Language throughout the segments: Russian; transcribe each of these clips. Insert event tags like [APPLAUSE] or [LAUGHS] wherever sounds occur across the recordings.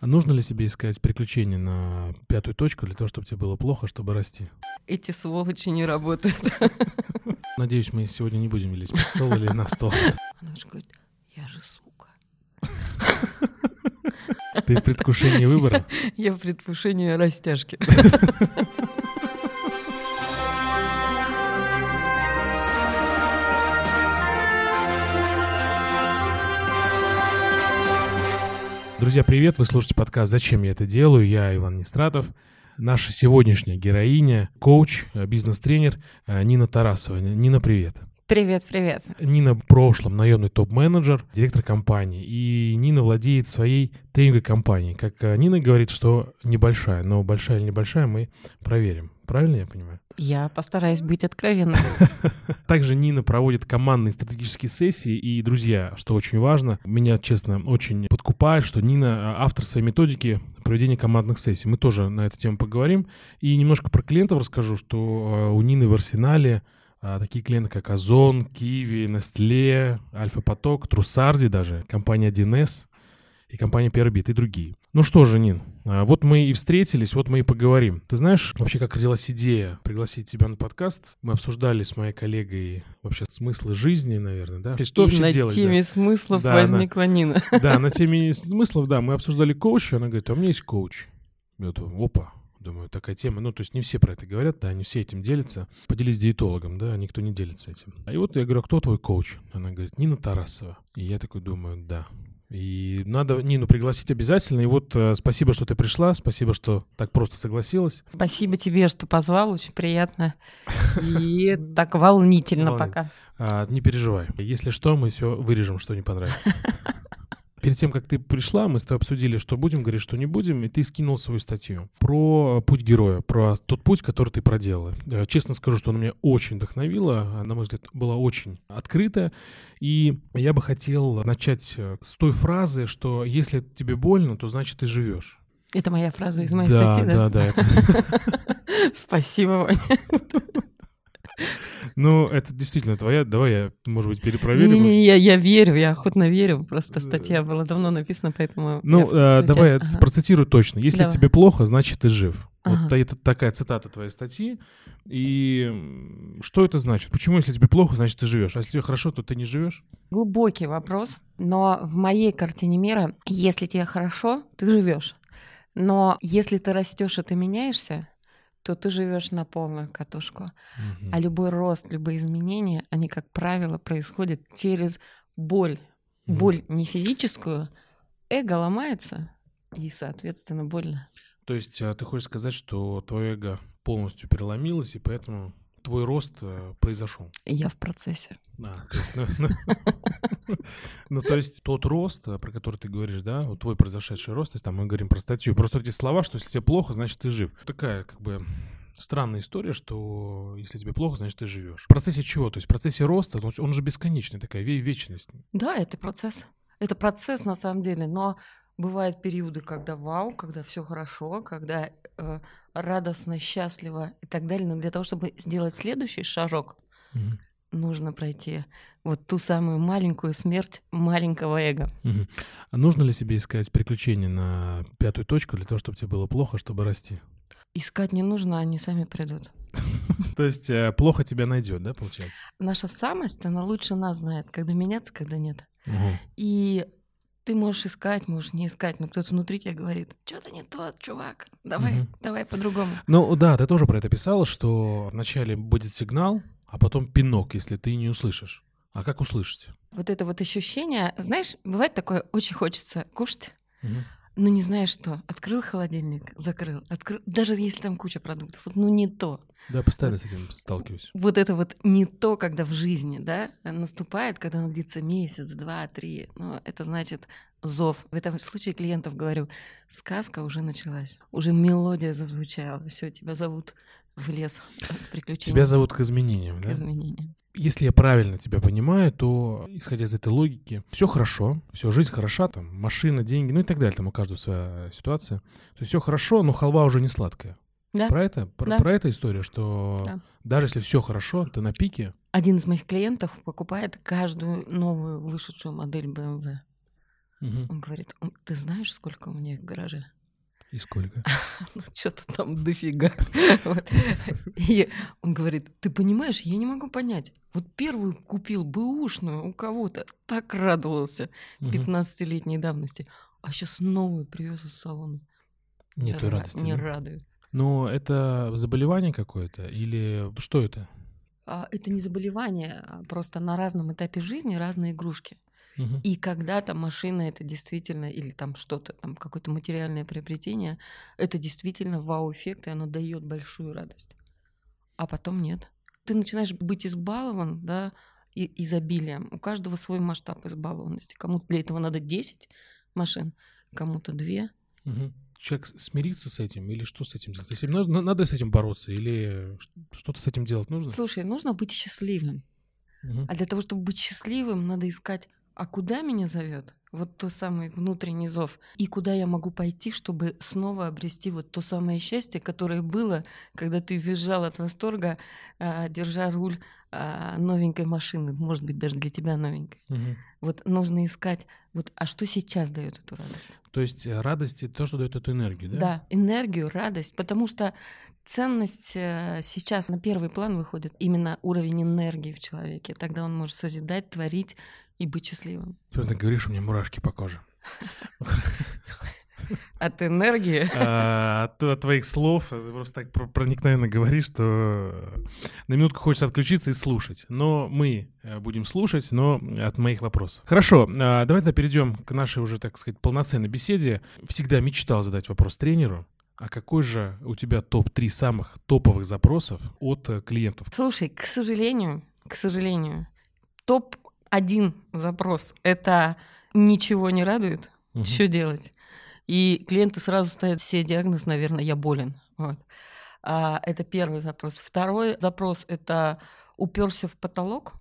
А нужно ли себе искать приключения на пятую точку для того, чтобы тебе было плохо, чтобы расти? Эти сволочи не работают. [LAUGHS] Надеюсь, мы сегодня не будем лезть под стол или на стол. Она же говорит, я же сука. Ты в предвкушении выбора? [LAUGHS] Я в предвкушении растяжки. [LAUGHS] Друзья, привет! Вы слушаете подкаст «Зачем я это делаю?» Я Иван Нестратов. Наша сегодняшняя героиня, коуч, э, бизнес-тренер э, Нина Тарасова. Нина, привет! Привет, привет. Нина в прошлом наемный топ-менеджер, директор компании. И Нина владеет своей тренинговой компанией. Как э, Нина говорит, что небольшая, но большая или небольшая, мы проверим. Правильно я понимаю? Я постараюсь быть откровенной. [LAUGHS] Также Нина проводит командные стратегические сессии. И, друзья, что очень важно, меня, честно, очень подкупает, что Нина а, автор своей методики проведения командных сессий. Мы тоже на эту тему поговорим. И немножко про клиентов расскажу, что а, у Нины в арсенале такие клиенты, как Озон, Киви, Nestle, Альфа-Поток, Трусарди даже, компания 1С и компания Первобит и другие. Ну что же, Нин, а, вот мы и встретились, вот мы и поговорим. Ты знаешь вообще, как родилась идея пригласить тебя на подкаст? Мы обсуждали с моей коллегой вообще смыслы жизни, наверное, да? Что и вообще на делать, теме да? смыслов да, возникла на, Нина. Да, на теме смыслов, да, мы обсуждали коуча, она говорит, а у меня есть коуч. Я вот, опа, Думаю, такая тема. Ну, то есть не все про это говорят, да, не все этим делятся. Поделись диетологом, да, никто не делится этим. И вот я говорю, а кто твой коуч? Она говорит, Нина Тарасова. И я такой думаю, да, и надо Нину пригласить обязательно. И вот э, спасибо, что ты пришла, спасибо, что так просто согласилась. Спасибо тебе, что позвал, очень приятно. И [LAUGHS] так волнительно пока. А, не переживай. Если что, мы все вырежем, что не понравится. [LAUGHS] Перед тем, как ты пришла, мы с тобой обсудили, что будем говорить, что не будем, и ты скинул свою статью про путь героя, про тот путь, который ты проделала. Честно скажу, что она меня очень вдохновила, на мой взгляд, была очень открытая, и я бы хотел начать э, с той фразы, что если тебе больно, то значит ты живешь. Это моя фраза из моей да, статьи, да? Да, да. [LAUGHS] Спасибо, Ваня. [LAUGHS] Ну, это действительно твоя. Давай я, может быть, перепроверю. Не-не, я, я верю, я охотно верю. Просто статья была давно написана, поэтому... Ну, э, давай я ага. процитирую точно. Если давай. тебе плохо, значит, ты жив. Ага. Вот это такая цитата твоей статьи. И что это значит? Почему, если тебе плохо, значит, ты живешь? А если тебе хорошо, то ты не живешь? Глубокий вопрос. Но в моей картине мира, если тебе хорошо, ты живешь. Но если ты растешь и ты меняешься, то ты живешь на полную катушку. Угу. А любой рост, любые изменения, они, как правило, происходят через боль. Угу. Боль не физическую, эго ломается, и, соответственно, больно. То есть а, ты хочешь сказать, что твое эго полностью переломилось, и поэтому твой рост э, произошел? Я в процессе. А, то есть, ну, ну, [LAUGHS] ну, то есть тот рост, э, про который ты говоришь, да, вот твой произошедший рост, то есть там мы говорим про статью, просто эти слова, что если тебе плохо, значит ты жив. Такая как бы странная история, что если тебе плохо, значит ты живешь. В процессе чего? То есть в процессе роста, он же бесконечный, такая вечность. Да, это процесс. Это процесс на самом деле, но бывают периоды, когда вау, когда все хорошо, когда радостно, счастливо и так далее. Но для того, чтобы сделать следующий шажок, угу. нужно пройти вот ту самую маленькую смерть маленького эго. Угу. А нужно ли себе искать приключения на пятую точку для того, чтобы тебе было плохо, чтобы расти? Искать не нужно, они сами придут. [LAUGHS] То есть э, плохо тебя найдет, да, получается? Наша самость, она лучше нас знает, когда меняться, когда нет. И ты можешь искать, можешь не искать, но кто-то внутри тебя говорит, что-то не тот, чувак, давай, угу. давай по-другому. Ну да, ты тоже про это писала, что вначале будет сигнал, а потом пинок, если ты не услышишь. А как услышать? Вот это вот ощущение, знаешь, бывает такое, очень хочется кушать, угу. Ну, не знаешь что. Открыл холодильник, закрыл. Открыл... Даже если там куча продуктов. Вот, ну, не то. Да, постоянно с этим сталкиваюсь. Вот это вот не то, когда в жизни, да, наступает, когда оно длится месяц, два, три. Ну, это значит зов. В этом случае клиентов говорю, сказка уже началась. Уже мелодия зазвучала. Все, тебя зовут в лес приключений. Тебя зовут к изменениям, к да? К изменениям если я правильно тебя понимаю, то, исходя из этой логики, все хорошо, все, жизнь хороша, там, машина, деньги, ну и так далее, там у каждого своя ситуация. То есть все хорошо, но халва уже не сладкая. Да. Про это? Про, да. про эту историю, что да. даже если все хорошо, ты на пике. Один из моих клиентов покупает каждую новую вышедшую модель BMW. Мгм. Он говорит, «М, ты знаешь, сколько у меня в гараже? И сколько? [LAUGHS] Ну, что-то там дофига. [LAUGHS] Вот. И он говорит, ты понимаешь, я не могу понять. Вот первую купил бэушную у кого-то, так радовался Мгм. 15-летней давности, а сейчас новую привез из салона. Нету Не ра- радости. Не да? радует. Но это заболевание какое-то или что это? А, Это не заболевание, а просто на разном этапе жизни разные игрушки. И когда-то машина это действительно, или там что-то, там какое-то материальное приобретение, это действительно вау-эффект, и оно дает большую радость. А потом нет. Ты начинаешь быть избалован, да, и изобилием. У каждого свой масштаб избалованности. Кому-то для этого надо 10 машин, кому-то 2. Мгм. Человек с- смирится с этим или что с этим делать? Если нужно, надо с этим бороться или что-то с этим делать нужно? Слушай, нужно быть счастливым. Мгм. А для того, чтобы быть счастливым, надо искать, а куда меня зовет? Вот то самый внутренний зов. И куда я могу пойти, чтобы снова обрести вот то самое счастье, которое было, когда ты визжал от восторга, а, держа руль а, новенькой машины, может быть, даже для тебя новенькой. Мгм. Вот нужно искать, вот, а что сейчас дает эту радость? То есть э, радость это то, что дает эту энергию, да? Да, энергию, радость, потому что ценность э, сейчас на первый план выходит именно уровень энергии в человеке. Тогда он может созидать, творить и быть счастливым. Ты так говоришь, у меня мурашки по коже. [LAUGHS] От энергии. [LAUGHS] А, От от твоих слов ты просто так про- проникновенно говоришь, что э, на минутку хочется отключиться и слушать. Но мы э, будем слушать, но от моих вопросов. Хорошо, а, давай тогда перейдем к нашей уже, так сказать, полноценной беседе. Всегда мечтал задать вопрос тренеру. А какой же у тебя топ-3 самых топовых запросов от э, клиентов? Слушай, к сожалению, к сожалению, топ-1 запрос — это ничего не радует, Мгм. что делать? И клиенты сразу ставят себе диагноз, наверное, я болен. Вот. А, это первый запрос. Второй запрос — это уперся в потолок,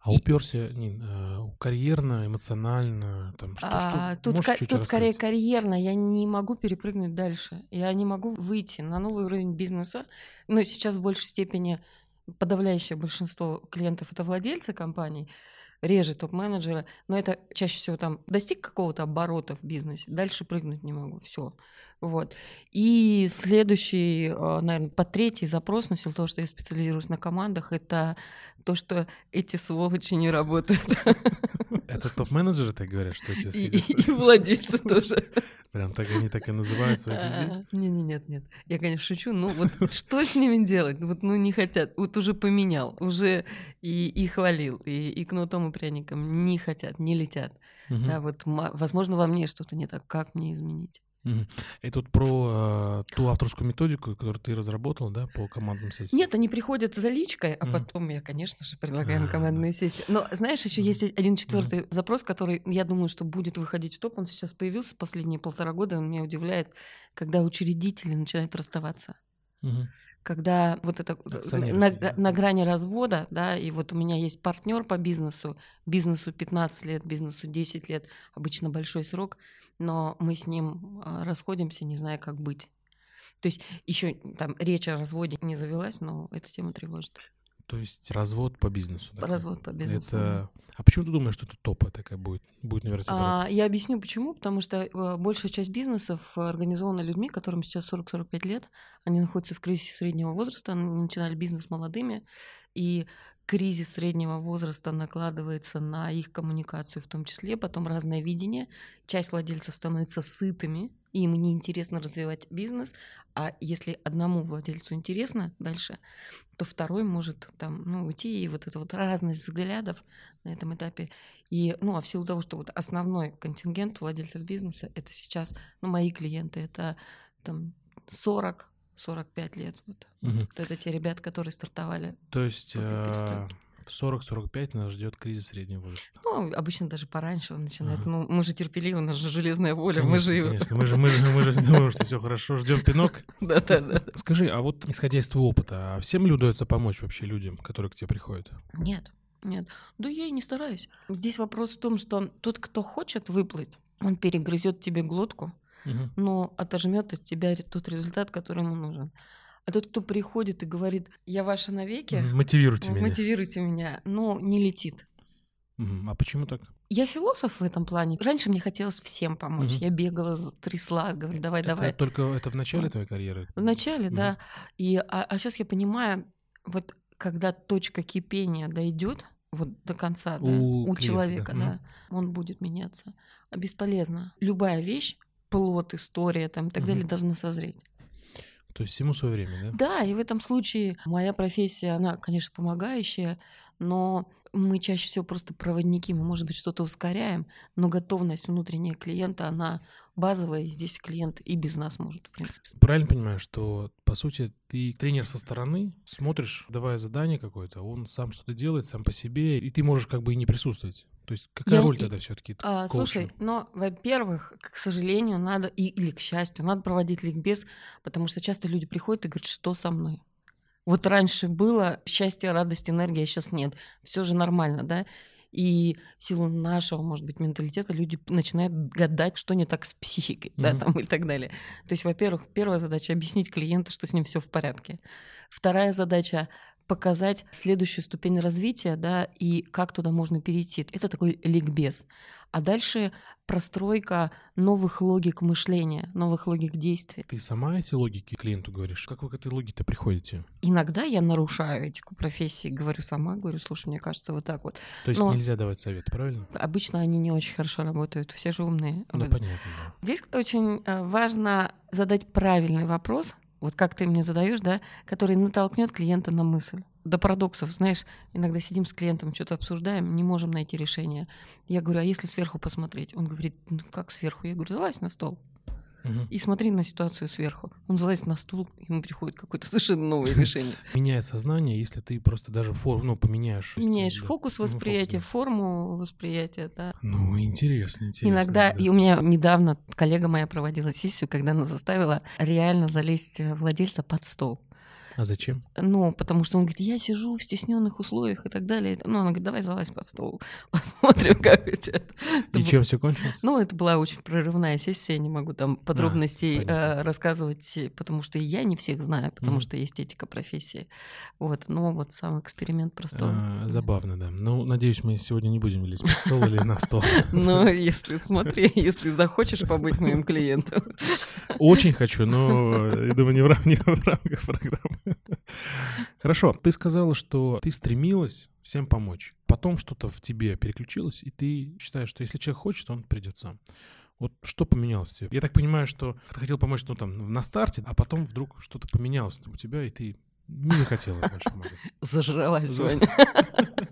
А уперся Нин, э, карьерно, эмоционально, там что, А, что тут ска- тут скорее карьерно. Я не могу перепрыгнуть дальше. Я не могу выйти на новый уровень бизнеса. Но сейчас в большей степени подавляющее большинство клиентов это владельцы компаний, реже топ-менеджеры, но это чаще всего там достиг какого-то оборота в бизнесе, дальше прыгнуть не могу, все. Вот. И следующий, наверное, по третий запрос, но в силу того, что я специализируюсь на командах, это то, что эти сволочи не работают. Это топ-менеджеры так говорят, что эти И, и- и владельцы тоже. Прям так они так и называют своих людей? А, Не, не, нет, нет. Я, конечно, шучу. Ну вот что с ними делать? Вот ну не хотят. Вот уже поменял, уже и, и хвалил, и, и кнутом и пряником не хотят, не летят. Мгм. Да, вот, возможно, во мне что-то не так. Как мне изменить? Это вот про э, ту авторскую методику, которую ты разработал, да, по командным сессиям? Нет, они приходят за личкой, а Мгм. потом я, конечно же, предлагаю им А, командные сессии. Но знаешь, еще Мгм. есть один четвертый запрос, который, я думаю, что будет выходить в топ. Он сейчас появился последние полтора года. Он меня удивляет, когда учредители начинают расставаться. Мгм. когда вот это э, Акционеры на, да. на грани развода, да, и вот у меня есть партнер по бизнесу, бизнесу 15 лет, бизнесу 10 лет, обычно большой срок, но мы с ним а, расходимся, не зная, как быть. То есть еще там речь о разводе не завелась, но эта тема тревожит. То есть развод по бизнесу. такой. Развод по бизнесу. Это... А почему ты думаешь, что это топа такая будет? Будет на вертикали? А, я объясню почему. Потому что э, большая часть бизнесов э, организована людьми, которым сейчас 40-45 лет. Они находятся в кризисе среднего возраста, они начинали бизнес молодыми. И кризис среднего возраста накладывается на их коммуникацию в том числе, потом разное видение. Часть владельцев становится сытыми, им неинтересно развивать бизнес, а если одному владельцу интересно дальше, то второй может там, ну, уйти, и вот эта вот разность взглядов на этом этапе. И, ну, а в силу того, что вот основной контингент владельцев бизнеса это сейчас, ну, мои клиенты, это там 40 45 лет. Вот. Мгм. вот это те ребята, которые стартовали. То есть э, в 40-45 нас ждет кризис среднего возраста. Ну, обычно даже пораньше он начинается. Ага. Ну, мы же терпеливы, у нас же железная воля, мы же... конечно. Мы же, мы же, мы же думаем, что все хорошо, ждем пинок. [LAUGHS] Да-да-да. Скажи, а вот исходя из твоего опыта, а всем ли удается помочь вообще людям, которые к тебе приходят? Нет, нет. Да я и не стараюсь. Здесь вопрос в том, что тот, кто хочет выплыть, он перегрызет тебе глотку, Но отожмет от тебя тот результат, который ему нужен. А тот, кто приходит и говорит, я ваша навеки. Мотивируйте меня. мотивируйте меня, но не летит. А почему так? Я философ в этом плане. Раньше мне хотелось всем помочь. Мгм. Я бегала, трясла, говорю, давай, Это давай. только это в начале твоей карьеры? В начале, Мгм. да. И, а, сейчас я понимаю, вот когда точка кипения дойдет вот до конца, да, У у, клиента, человека, да. да, он будет меняться. А бесполезно. Любая вещь, плод, история там и так Мгм. далее должна созреть. То есть всему свое время, да? Да, и в этом случае моя профессия, она, конечно, помогающая, но мы чаще всего просто проводники, мы, может быть, что-то ускоряем, но готовность внутренняя клиента, она базовая, и здесь клиент и без нас может, в принципе. Правильно понимаю, что, по сути, ты тренер со стороны, смотришь, давая задание какое-то, он сам что-то делает, сам по себе, и ты можешь как бы и не присутствовать. То есть какая Я- роль тогда все таки А, слушай, но, во-первых, к сожалению, надо, и, или к счастью, надо проводить ликбез, потому что часто люди приходят и говорят, что со мной. Вот раньше было счастье, радость, энергия, а сейчас нет. Все же нормально, да? И в силу нашего, может быть, менталитета люди начинают гадать, что не так с психикой, да, Мгм. там и так далее. То есть, во-первых, первая задача объяснить клиенту, что с ним все в порядке. Вторая задача показать следующую ступень развития, да, и как туда можно перейти. Это такой ликбез. А дальше простройка новых логик мышления, новых логик действий. Ты сама эти логики клиенту говоришь? Как вы к этой логике приходите? Иногда я нарушаю этику профессии, говорю сама, говорю, слушай, мне кажется, вот так вот. То есть Но- нельзя давать совет, правильно? Обычно они не очень хорошо работают, все же умные. Ну, понятно, да. Здесь очень э, важно задать правильный вопрос, вот как ты мне задаешь, да, который натолкнет клиента на мысль. До парадоксов, знаешь, иногда сидим с клиентом, что-то обсуждаем, не можем найти решение. Я говорю, а если сверху посмотреть? Он говорит, ну как сверху? Я говорю, залазь на стол Мгм. и смотри на ситуацию сверху. Он залазит на стул, ему приходит какое-то [LAUGHS] совершенно новое [LAUGHS] решение. Меняет сознание, если ты просто даже форму, ну, поменяешь. Меняешь да. фокус Ну, фокус, восприятия, да. форму восприятия, да. Ну, интересно, интересно. Иногда, да. и у меня недавно коллега моя проводила сессию, когда она заставила реально залезть э, владельца под стол. А зачем? Ну, потому что он говорит, я сижу в стесненных условиях и так далее. Ну, она говорит, давай залазь под стол, [LAUGHS] посмотрим, как у тебя. И чем все кончилось? Ну, это была очень прорывная сессия, я не могу там подробностей понятно. э, рассказывать, потому что и я не всех знаю, потому что есть этика профессии. Вот, но вот сам эксперимент простой. А, забавно, да. Ну, надеюсь, мы сегодня не будем лезть под стол или на стол. [LAUGHS] Но если, смотри, если захочешь побыть моим клиентом. Очень хочу, но э, я думаю, не в рамках программы. [LAUGHS] Хорошо, ты сказала, что ты стремилась всем помочь. Потом что-то в тебе переключилось, и ты считаешь, что если человек хочет, он придет сам. Вот что поменялось в тебе? Я так понимаю, что ты хотел помочь ну, там, на старте, а потом вдруг что-то поменялось у тебя, и ты не захотела больше помогать. [LAUGHS] Зажралась За- сегодня. [LAUGHS]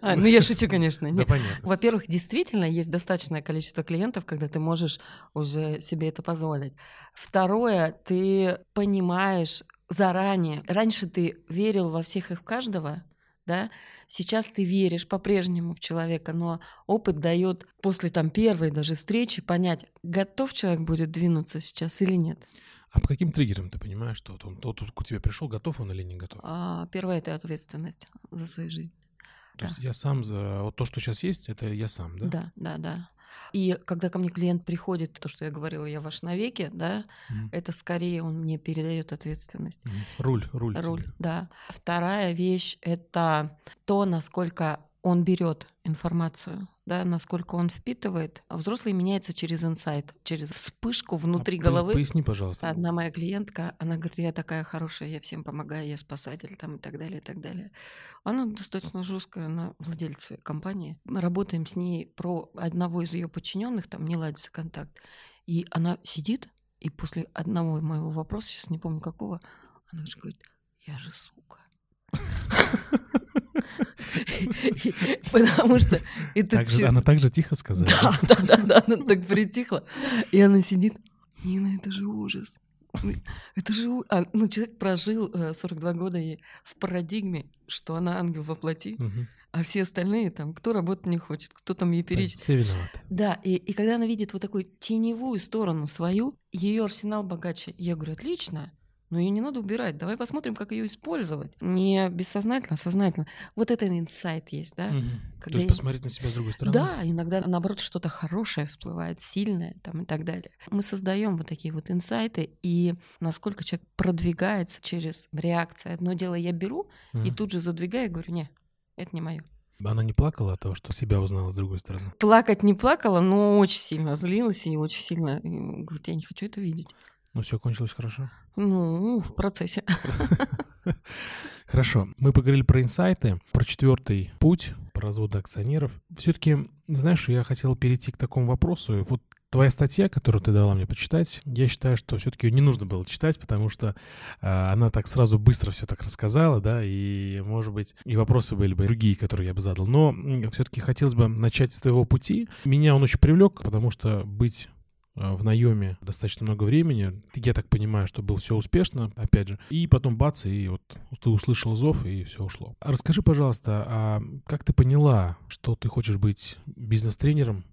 А, Ну, я шучу, конечно. Да, понятно. Во-первых, действительно есть достаточное количество клиентов, когда ты можешь уже себе это позволить. Второе, ты понимаешь заранее. Раньше ты верил во всех и в каждого, да? Сейчас ты веришь по-прежнему в человека, но опыт дает после там первой даже встречи понять, готов человек будет двинуться сейчас или нет. А по каким триггерам ты понимаешь, что он тот к тебе пришел, готов он или не готов? А, первое это ответственность за свою жизнь. То есть я сам за... Вот то, что сейчас есть, это я сам, да? Да, да, да. И когда ко мне клиент приходит, то, что я говорила, я ваш навеки, да, Мгм. это скорее он мне передает ответственность. Мгм. Руль, руль. Руль, тебе. да. Вторая вещь это то, насколько он берет информацию, да, насколько он впитывает. А взрослый меняется через инсайт, через вспышку внутри А головы. Поясни, пожалуйста. Одна моя клиентка, она говорит, я такая хорошая, я всем помогаю, я спасатель там и так далее, и так далее. Она достаточно жесткая, она владельца компании. Мы работаем с ней про одного из ее подчиненных, там не ладится контакт. И она сидит, и после одного моего вопроса, сейчас не помню какого, она же говорит, я же сука. [LAUGHS] Потому что это она так же тихо сказала. да, да, да, она так притихла. И она сидит. Нина, это же ужас. Это же... а, ну, человек прожил э, 42 года и в парадигме, что она ангел во плоти, а все остальные там, кто работать не хочет, кто там ей перечит. Все виноваты. Да, и, и когда она видит вот такую теневую сторону свою, ее арсенал богаче. Я говорю, отлично, но ее не надо убирать. Давай посмотрим, как ее использовать. Не бессознательно, а сознательно. Вот это инсайт есть, да? Мгм. Когда То есть я- посмотреть на себя с другой стороны. Да, иногда наоборот что-то хорошее всплывает, сильное там и так далее. Мы создаем вот такие вот инсайты, и насколько человек продвигается через реакции. Одно дело я беру и Мгм. тут же задвигаю и говорю, не, это не мое. Она не плакала от того, что себя узнала с другой стороны? Плакать не плакала, но очень сильно злилась и очень сильно говорит, я не хочу это видеть. Ну, все кончилось хорошо? Ну, в процессе. Хорошо. Мы поговорили про инсайты, про четвертый путь, про развод акционеров. Все-таки, знаешь, я хотел перейти к такому вопросу. Вот твоя статья, которую ты дала мне почитать, я считаю, что все-таки ее не нужно было читать, потому что э, она так сразу быстро все так рассказала, да, и, может быть, и вопросы были бы другие, которые я бы задал. Но все-таки хотелось бы начать с твоего пути. Меня он очень привлек, потому что быть в наеме достаточно много времени. Я так понимаю, что было все успешно, опять же. И потом бац, и вот ты услышал зов, и все ушло. Расскажи, пожалуйста, а как ты поняла, что ты хочешь быть бизнес-тренером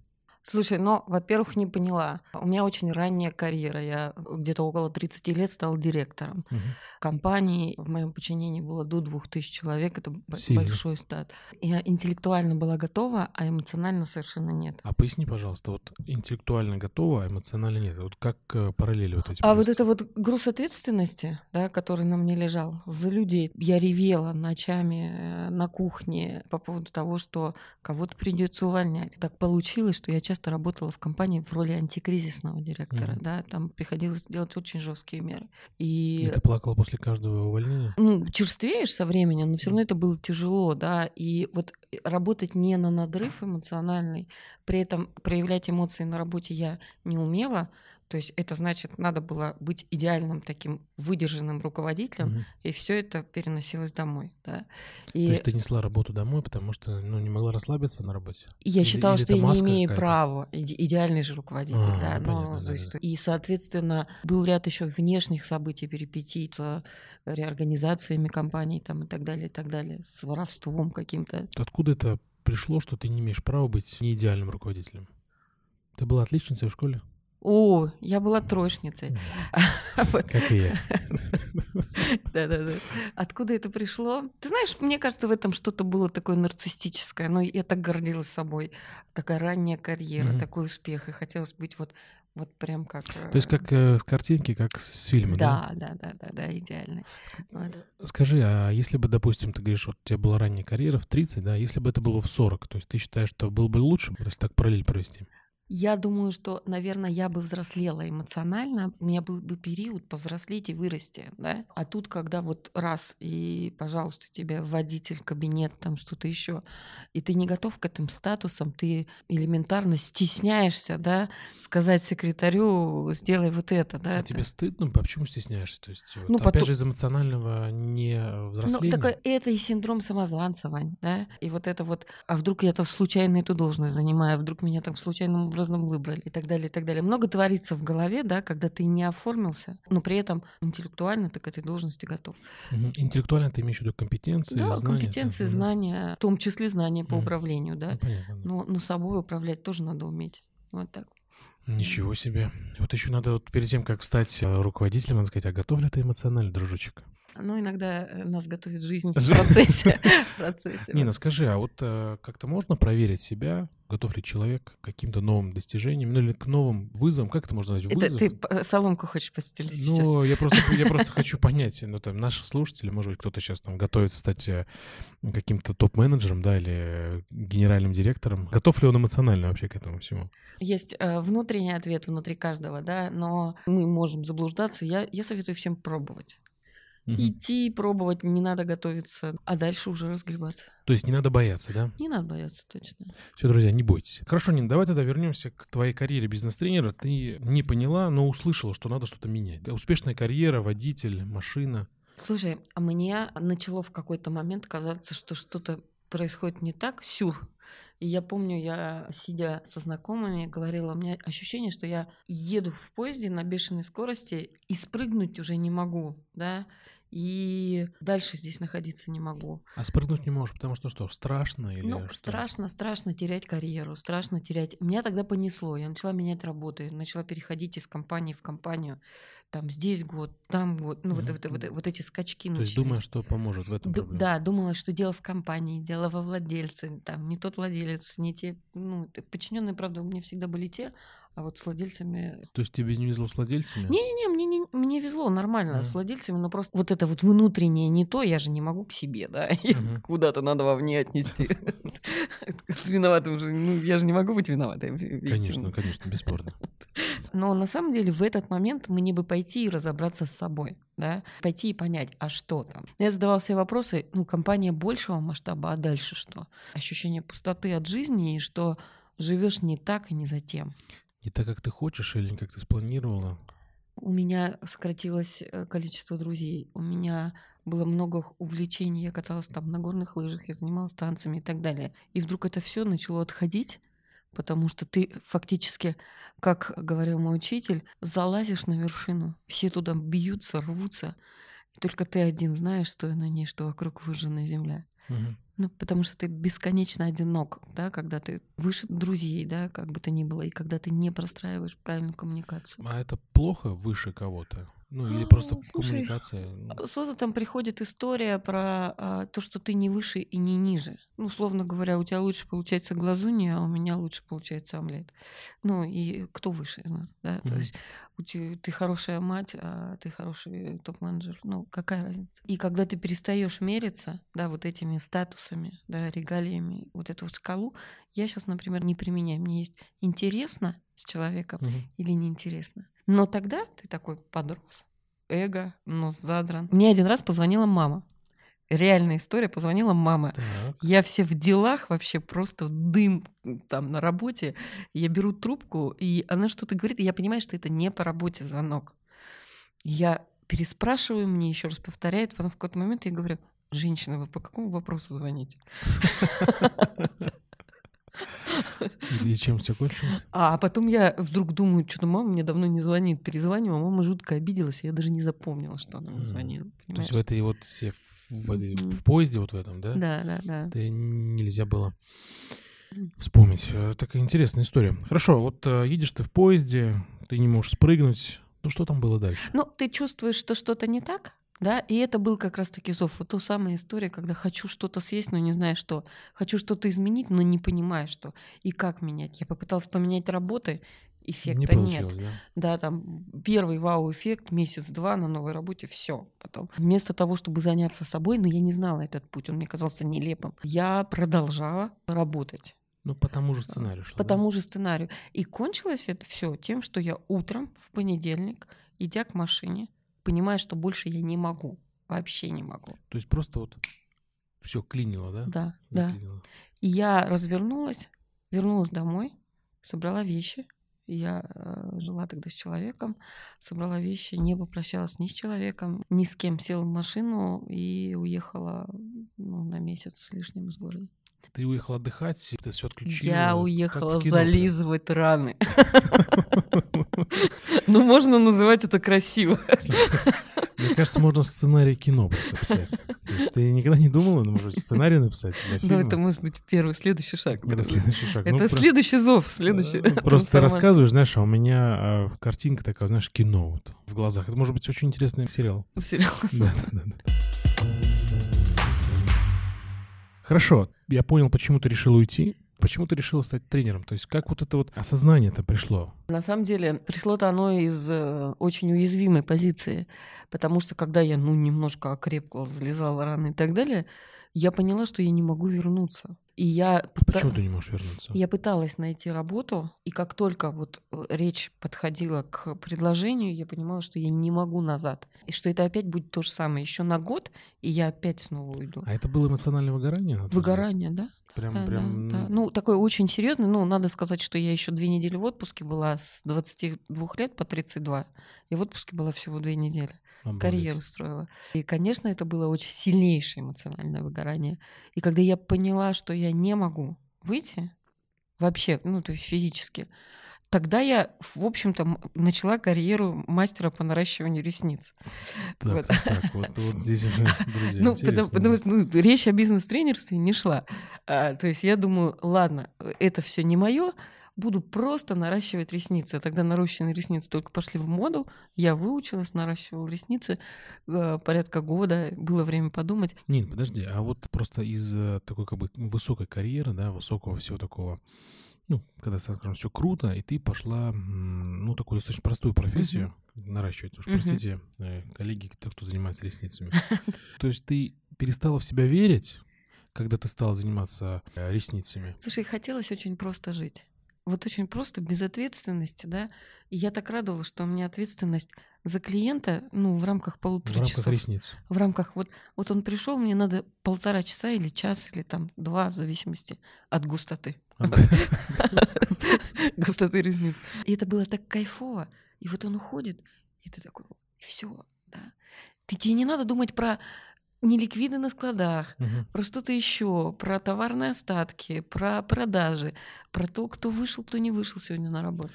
Слушай, ну, во-первых, не поняла. У меня очень ранняя карьера. Я где-то около 30 лет стала директором. Угу. Компании в моем подчинении было до 2000 человек. Это Сильно. большой штат. Я интеллектуально была готова, а эмоционально совершенно нет. А поясни, пожалуйста, вот интеллектуально готова, а эмоционально нет. Вот как э, параллели вот эти? А вот это вот груз ответственности, да, который на мне лежал за людей. Я ревела ночами э, на кухне по поводу того, что кого-то придется увольнять. Так получилось, что я часто часто работала в компании в роли антикризисного директора, mm-hmm. да, там приходилось делать очень жесткие меры. И... и ты плакала после каждого увольнения? Ну, черствеешь со временем, но все равно это было тяжело, да, и вот работать не на надрыв эмоциональный, при этом проявлять эмоции на работе я не умела, то есть это значит, надо было быть идеальным таким выдержанным руководителем, угу. и все это переносилось домой. Да? И... То есть ты несла работу домой, потому что ну, не могла расслабиться на работе? я или, считала, или что я не имею права. идеальный же руководитель, а, да. Но, понятно, то есть, да, да. И, соответственно, был ряд еще внешних событий, перипетий с реорганизациями компаний там, и так далее, и так далее, с воровством каким-то. Откуда это пришло, что ты не имеешь права быть не идеальным руководителем? Ты была отличницей в школе? О, я была троечницей. [LAUGHS] Как и я. [LAUGHS] Да-да-да. Откуда это пришло? Ты знаешь, мне кажется, в этом что-то было такое нарциссическое. Но я так гордилась собой. Такая ранняя карьера, такой успех. И хотелось быть вот вот прям как... То есть как э, с картинки, как с фильма, да? Да, да, да, да, идеально. Вот. Скажи, а если бы, допустим, ты говоришь, вот у тебя была ранняя карьера в 30, да, если бы это было в 40, то есть ты считаешь, что было бы лучше, если так параллель провести? Я думаю, что, наверное, я бы взрослела эмоционально, у меня был бы период повзрослеть и вырасти, да. А тут, когда вот раз и, пожалуйста, тебе водитель, кабинет, там что-то еще, и ты не готов к этим статусам, ты элементарно стесняешься, да, сказать секретарю, сделай вот это, да. А это... тебе стыдно? Почему стесняешься? То есть, ну, вот, потом... опять же, из эмоционального не взросления? Ну, такой, это и синдром самозванца, Вань, да, и вот это вот, а вдруг я там случайно эту должность занимаю, а вдруг меня там случайным образом выбрали и так далее, и так далее. Много творится в голове, да, когда ты не оформился, но при этом интеллектуально ты к этой должности готов. Угу. Интеллектуально ты имеешь в виду компетенции, да, знания? компетенции, да? знания, в том числе знания по угу. управлению, да. Ну, понятно, да. Но, но собой управлять тоже надо уметь. Вот так. Ничего себе. Вот еще надо вот перед тем, как стать э, руководителем, надо сказать, а готов ли ты эмоционально, дружочек? Ну, иногда э, нас готовит жизнь в процессе. [LAUGHS] [LAUGHS] Нина, скажи, а вот э, как-то можно проверить себя, готов ли человек к каким-то новым достижениям, ну или к новым вызовам? Как это можно назвать? Вызов? Это ты соломку хочешь постелить ну, сейчас? Я просто, я просто [LAUGHS] хочу понять, ну, там, наши слушатели, может быть, кто-то сейчас там готовится стать э, каким-то топ-менеджером, да, или генеральным директором. Готов ли он эмоционально вообще к этому всему? Есть э, внутренний ответ внутри каждого, да, но мы можем заблуждаться. Я, я советую всем пробовать. Угу. Идти, пробовать, не надо готовиться, а дальше уже разгребаться. То есть не надо бояться, да? Не надо бояться, точно. Все, друзья, не бойтесь. Хорошо, Нин, давай тогда вернемся к твоей карьере бизнес-тренера. Ты не поняла, но услышала, что надо что-то менять. Успешная карьера, водитель, машина. Слушай, а мне начало в какой-то момент казаться, что что-то происходит не так, сюр. И я помню, я, сидя со знакомыми, говорила, у меня ощущение, что я еду в поезде на бешеной скорости и спрыгнуть уже не могу, да, и дальше здесь находиться не могу. А спрыгнуть не можешь, потому что что, страшно или Ну, что? страшно, страшно терять карьеру, страшно терять... Меня тогда понесло, я начала менять работы, начала переходить из компании в компанию, там здесь год, там год, ну, mm-hmm. вот, вот, вот, вот эти скачки То есть думаешь, что поможет в этом Д- Да, думала, что дело в компании, дело во владельце, там, не тот владелец, не те... Ну, подчиненные, правда, у меня всегда были те, А вот с владельцами... То есть тебе не везло с владельцами? Не-не-не, мне, не, мне везло нормально Мгм. с владельцами, но просто вот это вот внутреннее не то, я же не могу к себе, да, [LAUGHS] Мгм. куда-то надо вовне отнести. Виноватым же, ну, я же не могу быть виноватой. ведь, Конечно, конечно, бесспорно. [LAUGHS] Но на самом деле в этот момент мне бы пойти и разобраться с собой, да, пойти и понять, а что там. Я задавала себе вопросы, ну, компания большего масштаба, а дальше что? Ощущение пустоты от жизни и что живешь не так и не за тем. Не так, как ты хочешь, или не как ты спланировала? У меня сократилось э, количество друзей, у меня было много увлечений, я каталась там на горных лыжах, я занималась танцами и так далее. И вдруг это все начало отходить, потому что ты фактически, как говорил мой учитель, залазишь на вершину, все туда бьются, рвутся, и только ты один знаешь, стоя на ней, что вокруг выжженная земля. Мгм. Ну, потому что ты бесконечно одинок, да, когда ты выше друзей, да, как бы то ни было, и когда ты не простраиваешь правильную коммуникацию. А это плохо выше кого-то? Ну, или просто А, слушай, коммуникация? ну, С возрастом приходит история про а, то, что ты не выше и не ниже. Ну, условно говоря, у тебя лучше получается глазунья, а у меня лучше получается омлет. Ну, и кто выше из нас, да? То Мгм. есть у тебя, ты хорошая мать, а ты хороший топ-менеджер. Ну, какая разница? И когда ты перестаешь мериться, да, вот этими статусами, да, регалиями, вот эту вот шкалу, я сейчас, например, не применяю. Мне есть интересно с человеком Мгм. или неинтересно. Но тогда ты такой подрос, эго, нос задран. Мне один раз позвонила мама. Реальная история, позвонила мама. Так. Я все в делах вообще просто дым там на работе. Я беру трубку, и она что-то говорит, и я понимаю, что это не по работе звонок. Я переспрашиваю, мне еще раз повторяет, потом в какой-то момент я говорю, женщина, вы по какому вопросу звоните? [LAUGHS] [LAUGHS] И чем все кончилось? А потом я вдруг думаю, что-то мама мне давно не звонит. Перезванивала, мама жутко обиделась, я даже не запомнила, что она мне звонила. То есть в этой вот все в, в этой- Мгм. в поезде вот в этом, да? Да, да, да. Это нельзя было вспомнить. Э, Такая интересная история. Хорошо, вот э, едешь ты в поезде, ты не можешь спрыгнуть. Ну что там было дальше? Ну, ты чувствуешь, что что-то не так, да, и это был как раз-таки зов. Вот та самая история, когда хочу что-то съесть, но не знаю что. Хочу что-то изменить, но не понимаю что. И как менять. Я попыталась поменять работы, эффекта не нет. да? Да, там первый вау-эффект, месяц-два на новой работе, все. Потом вместо того, чтобы заняться собой, но я не знала этот путь, он мне казался нелепым, я продолжала работать Ну, по тому же сценарию шло, по да? тому же сценарию. И кончилось это все тем, что я утром в понедельник, идя к машине, понимаю, что больше я не могу, вообще не могу. То есть просто вот все клинило, да? Да, да. Заклинило. И я развернулась, вернулась домой, собрала вещи. Я э, жила тогда с человеком, собрала вещи, не попрощалась ни с человеком, ни с кем, села в машину и уехала ну, на месяц с лишним из города. Ты уехал отдыхать, ты все отключила. Я уехала кино прям. зализывать раны. [LAUGHS] Ну, можно называть это красиво. [LAUGHS] Мне кажется, можно сценарий кино просто писать. То есть ты никогда не думала, ну, может, сценарий написать для Ну, это может быть первый, следующий шаг. Это следующий шаг. Это Ну, про- следующий зов, следующий. Ну, [LAUGHS] Просто ты рассказываешь, знаешь, а у меня а, картинка такая, знаешь, кино вот в глазах. Это может быть очень интересный сериал. Сериал. Да, да, да. Хорошо, я понял, почему ты решил уйти. Почему ты решила стать тренером? То есть как вот это вот осознание-то пришло? На самом деле, пришло-то оно из э, очень уязвимой позиции, потому что когда я, ну, немножко окрепла, залезала раны и так далее, я поняла, что я не могу вернуться. И я, Почему ты не можешь вернуться? я пыталась найти работу, и как только вот э, речь подходила к предложению, я понимала, что я не могу назад, и что это опять будет то же самое, еще на год, и я опять снова уйду. А это было эмоциональное выгорание? Выгорание, да? Прям, Да, прям... да, да. Ну, такой очень серьезный. Ну, надо сказать, что я еще две недели в отпуске была с 22 лет по 32. И в отпуске была всего две недели. Обалдеть. Карьеру строила. И, конечно, это было очень сильнейшее эмоциональное выгорание. И когда я поняла, что я не могу выйти вообще, ну, то есть физически, тогда я, в общем-то, начала карьеру мастера по наращиванию ресниц. Так, Вот. так, вот, [LAUGHS] вот здесь уже, друзья, Ну, потому, потому что ну, речь о бизнес-тренерстве не шла. А, то есть я думаю, ладно, это все не мое, буду просто наращивать ресницы. А тогда наращенные ресницы только пошли в моду. Я выучилась, наращивала ресницы э, порядка года. Было время подумать. Нин, подожди, а вот просто из э, такой как бы высокой карьеры, да, высокого всего такого ну, когда, скажем, все круто, и ты пошла, ну, такую достаточно простую профессию наращивать. Уж Мгм. простите, э, коллеги, те, кто занимается ресницами. [LAUGHS] То есть ты перестала в себя верить, когда ты стала заниматься ресницами. Слушай, хотелось очень просто жить. Вот очень просто, без ответственности, да. И я так радовалась, что у меня ответственность за клиента, ну, в рамках В полутора рамках часов. ресниц. В рамках вот, вот он пришел, мне надо полтора часа или час, или там два, в зависимости от густоты. [LAUGHS] Густоты ресниц. И это было так кайфово. И вот он уходит, и ты такой, все, да. Ты, тебе не надо думать про неликвиды на складах, Мгм. про что-то еще, про товарные остатки, про продажи, про то, кто вышел, кто не вышел сегодня на работу.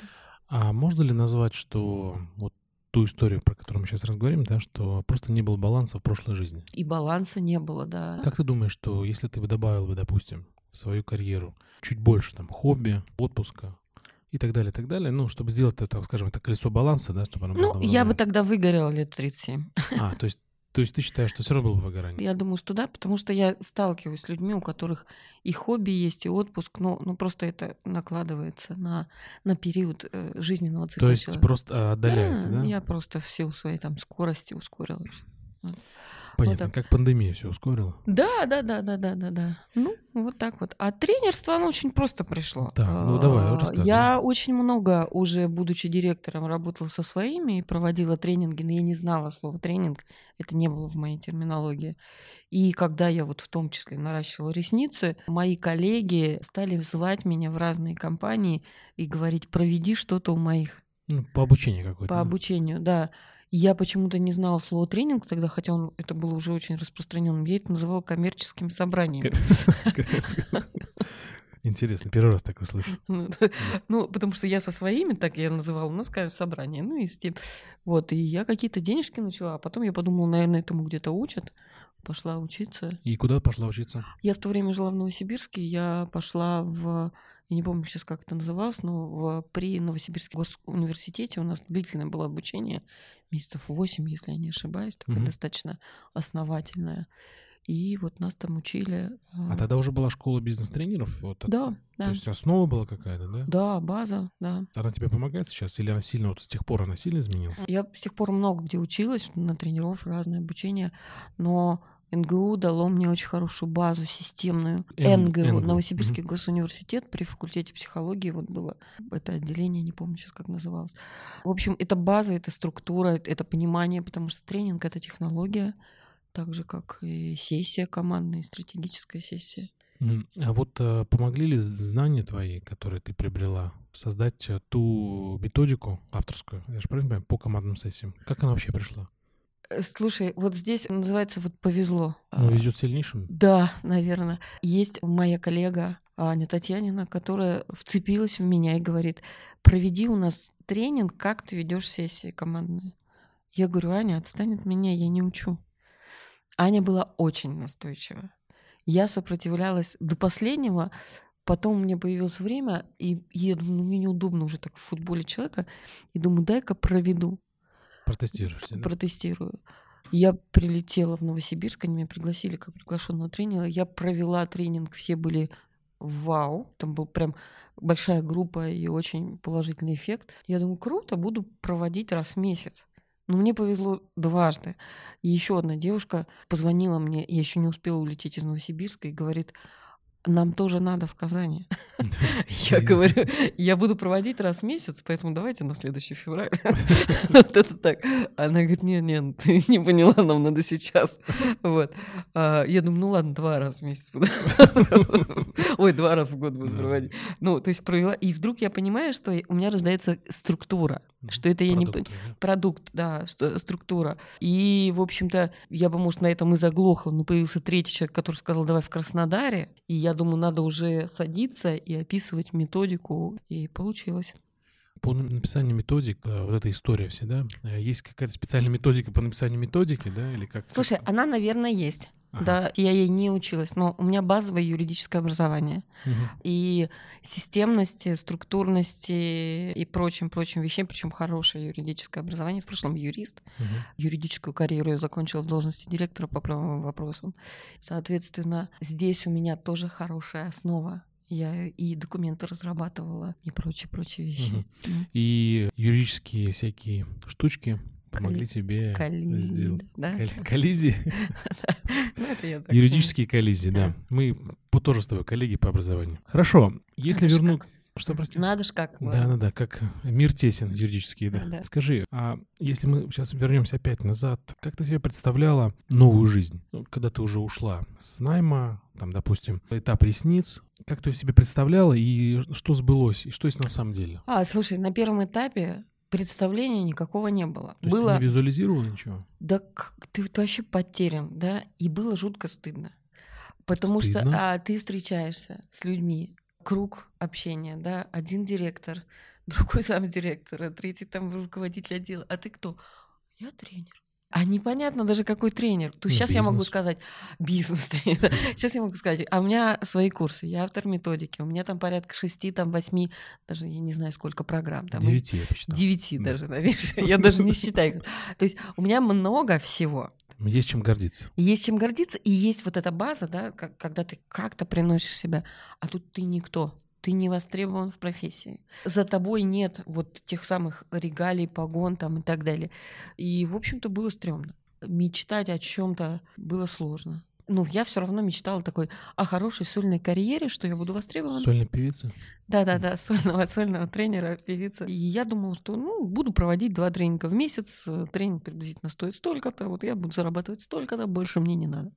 А можно ли назвать, что вот ту историю, про которую мы сейчас разговариваем, да, что просто не было баланса в прошлой жизни? И баланса не было, да. Как ты думаешь, что если ты бы добавил бы, допустим, в свою карьеру чуть больше там хобби, отпуска и так далее, и так далее, ну, чтобы сделать это, скажем, это колесо баланса, да, чтобы оно Ну, было я бы тогда выгорела лет в 37. А, то есть, то есть ты считаешь, что все равно было бы выгорание? Я думаю, что да, потому что я сталкиваюсь с людьми, у которых и хобби есть, и отпуск, но ну, просто это накладывается на, на период э, жизненного цикла. То есть человека. просто а, отдаляется, да? Я просто в силу своей там скорости ускорилась. Понятно, так. как пандемия все ускорила. Да, да, да, да, да, да, да. Ну, вот так вот. А тренерство, оно очень просто пришло. Так, ну давай, А, рассказывай. Я очень много уже, будучи директором, работала со своими и проводила тренинги, но я не знала слова тренинг. Это не было в моей терминологии. И когда я вот в том числе наращивала ресницы, мои коллеги стали звать меня в разные компании и говорить, проведи что-то у моих Ну, по обучению какое-то. по обучению, да. Я почему-то не знала слова тренинг тогда, хотя он это было уже очень распространенным. Я это называла коммерческими собраниями. [LAUGHS] Интересно, первый раз такое слышу. [LAUGHS] Ну, Ну, потому что я со своими, так я называла, у нас, скажем, собрание. Ну, и. Вот, и я какие-то денежки начала, а потом я подумала, наверное, этому где-то учат. Пошла учиться. И куда пошла учиться? Я в то время жила в Новосибирске, я пошла в, я не помню сейчас, как это называлось, но в, при Новосибирском госуниверситете у нас длительное было обучение, месяцев 8, если я не ошибаюсь, такое Мгм. достаточно основательное. И вот нас там учили. А а, тогда уже была школа бизнес-тренеров? Вот, от- Да, То да. есть основа была какая-то, да? Да, база, да. Она тебе помогает сейчас? Или она сильно, вот с тех пор она сильно изменилась? Я с тех пор много где училась, на тренировках, разное обучение, но НГУ дало мне очень хорошую базу системную. Н- НГУ, НГУ, Новосибирский госуниверситет при факультете психологии, вот было это отделение, не помню сейчас, как называлось. В общем, это база, это структура, это это понимание, потому что тренинг — это технология, так же, как и сессия командная, и стратегическая сессия. А вот э, помогли ли знания твои, которые ты приобрела, создать э, ту методику авторскую, я же правильно понимаю, по командным сессиям? Как она вообще пришла? Э, Слушай, вот здесь называется вот повезло. Ну, А, везет сильнейшим? Да, наверное. Есть моя коллега Аня Татьянина, которая вцепилась в меня и говорит, проведи у нас тренинг, как ты ведешь сессии командные. Я говорю, Аня, отстань от меня, я не учу. Аня была очень настойчива. Я сопротивлялась до последнего, потом у меня появилось время, и я думаю, ну, мне неудобно уже так в футболе человека, и думаю, дай-ка проведу Протестируешься, да? протестирую. Я прилетела в Новосибирск, они меня пригласили как приглашенного тренера. Я провела тренинг, все были вау. Там был прям большая группа и очень положительный эффект. Я думаю, круто, буду проводить раз в месяц. Но мне повезло дважды. И еще одна девушка позвонила мне, я еще не успела улететь из Новосибирска, и говорит, нам тоже надо в Казани. [LAUGHS] Я говорю, я буду проводить раз в месяц, поэтому давайте на следующий февраль. [LAUGHS] [LAUGHS] Вот это так. Она говорит, нет, нет, ты не поняла, нам надо сейчас. Вот. А Я думаю, ну ладно, два раза в месяц буду. Ой, два раза в год буду проводить. Ну, то есть провела. И вдруг я понимаю, что у меня рождается структура, что это я не... Продукт, да, структура. И, в общем-то, я бы, может, на этом и заглохла, но появился третий человек, который сказал, давай в Краснодаре. И я думаю, надо уже садиться и описывать методику. И получилось. По написанию методик, э, вот эта история вся, да? э, Есть какая-то специальная методика по написанию методики, да? Или как? Слушай, она, наверное, есть. Ага. Да, я ей не училась, но у меня базовое юридическое образование. Мгм. И системности, структурности и прочим-прочим вещам, причем хорошее юридическое образование. В прошлом юрист. Мгм. юридическую карьеру я закончила в должности директора по правовым вопросам. Соответственно, здесь у меня тоже хорошая основа Я и документы разрабатывала, и прочие-прочие вещи. М. И юридические всякие штучки помогли Колли- тебе Коллизии, сделать. да? Коллизии? [LAUGHS] Ну, Юридические коллизии, да. Мы тоже с тобой коллеги по образованию. Хорошо, если вернуть... Что, прости? Надо ж как. Да, да, да, как мир тесен юридический, да. Да. Скажи, а если мы сейчас вернемся опять назад, как ты себе представляла новую жизнь, Ну, когда ты уже ушла с найма, там, допустим, этап ресниц, как ты себе представляла и что сбылось, и что есть на самом деле? А, слушай, на первом этапе представления никакого не было. То было, ты не визуализировала ничего? да ты вот вообще потерян, да, и было жутко стыдно. Потому Стыдно? что а, ты встречаешься с людьми, круг общения, да, один директор, [LAUGHS] другой сам директор, третий там руководитель отдела. А ты кто? Я тренер. А непонятно даже какой тренер. То Ну, сейчас я могу бизнес. сказать [LAUGHS] бизнес-тренер. Сейчас [LAUGHS] я могу сказать, а у меня свои курсы, я автор методики, у меня там порядка шести, там восьми, даже я не знаю сколько программ. Там, Девяти я посчитал. Девяти Да. даже, наверное. [LAUGHS] Я даже не считаю. То есть у меня много всего. Есть чем гордиться. Есть чем гордиться, и есть вот эта база, да, когда ты как-то приносишь себя, а тут ты никто. Ты не востребован в профессии. За тобой нет вот тех самых регалий, погон там и так далее. И, в общем-то, было стрёмно. Мечтать о чем-то было сложно. Ну, я все равно мечтала такой о хорошей сольной карьере, что я буду востребована. Сольная певица? Да-да-да, сольного, сольного тренера, певица. И я думала, что ну, буду проводить два тренинга в месяц. Тренинг приблизительно стоит столько-то, вот я буду зарабатывать столько-то, больше мне не надо.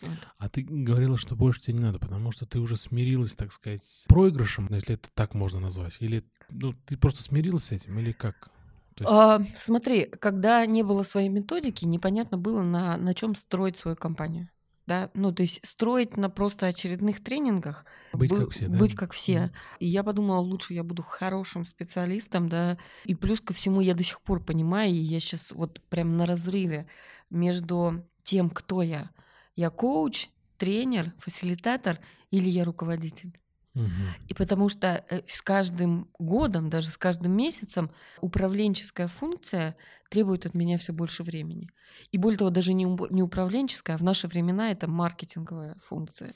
Вот. А ты говорила, что больше тебе не надо, потому что ты уже смирилась, так сказать, с проигрышем, ну, если это так можно назвать. Или ну, ты просто смирилась с этим, или как? То есть- А, смотри, когда не было своей методики, непонятно было, на, на чем строить свою компанию. Да? Ну, то есть строить на просто очередных тренингах. Быть бы- как все, да? Быть как все. Мгм. И я подумала, лучше я буду хорошим специалистом, да. И плюс ко всему я до сих пор понимаю, и я сейчас вот прям на разрыве между тем, кто я. Я коуч, тренер, фасилитатор или я руководитель. И потому что э, с каждым годом, даже с каждым месяцем управленческая функция требует от меня все больше времени. И более того, даже не, не управленческая, а в наши времена это маркетинговая функция.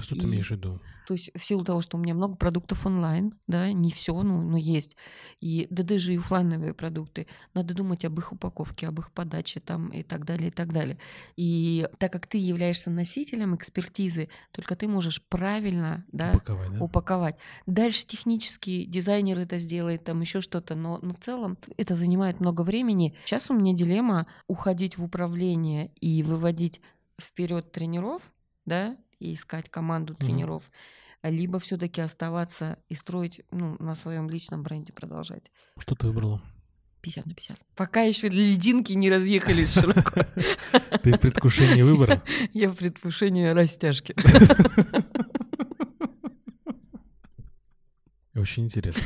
Что ты И- имеешь в виду? То есть в силу того, что у меня много продуктов онлайн, да, не все, ну, но есть. И да даже и оффлайновые продукты. Надо думать об их упаковке, об их подаче там и так далее, и так далее. И так как ты являешься носителем экспертизы, только ты можешь правильно, да, Упаковать, да? упаковать. Дальше технический дизайнер это сделает, там еще что-то, но, но в целом это занимает много времени. Сейчас у меня дилемма уходить в управление и выводить вперед тренеров, да, и искать команду тренеров, либо все-таки оставаться и строить ну, на своем личном бренде продолжать. Что ты выбрала? 50 на 50. Пока еще льдинки не разъехались широко. [LAUGHS] Ты в предвкушении выбора? [LAUGHS] Я в предвкушении растяжки. [LAUGHS] Очень интересно.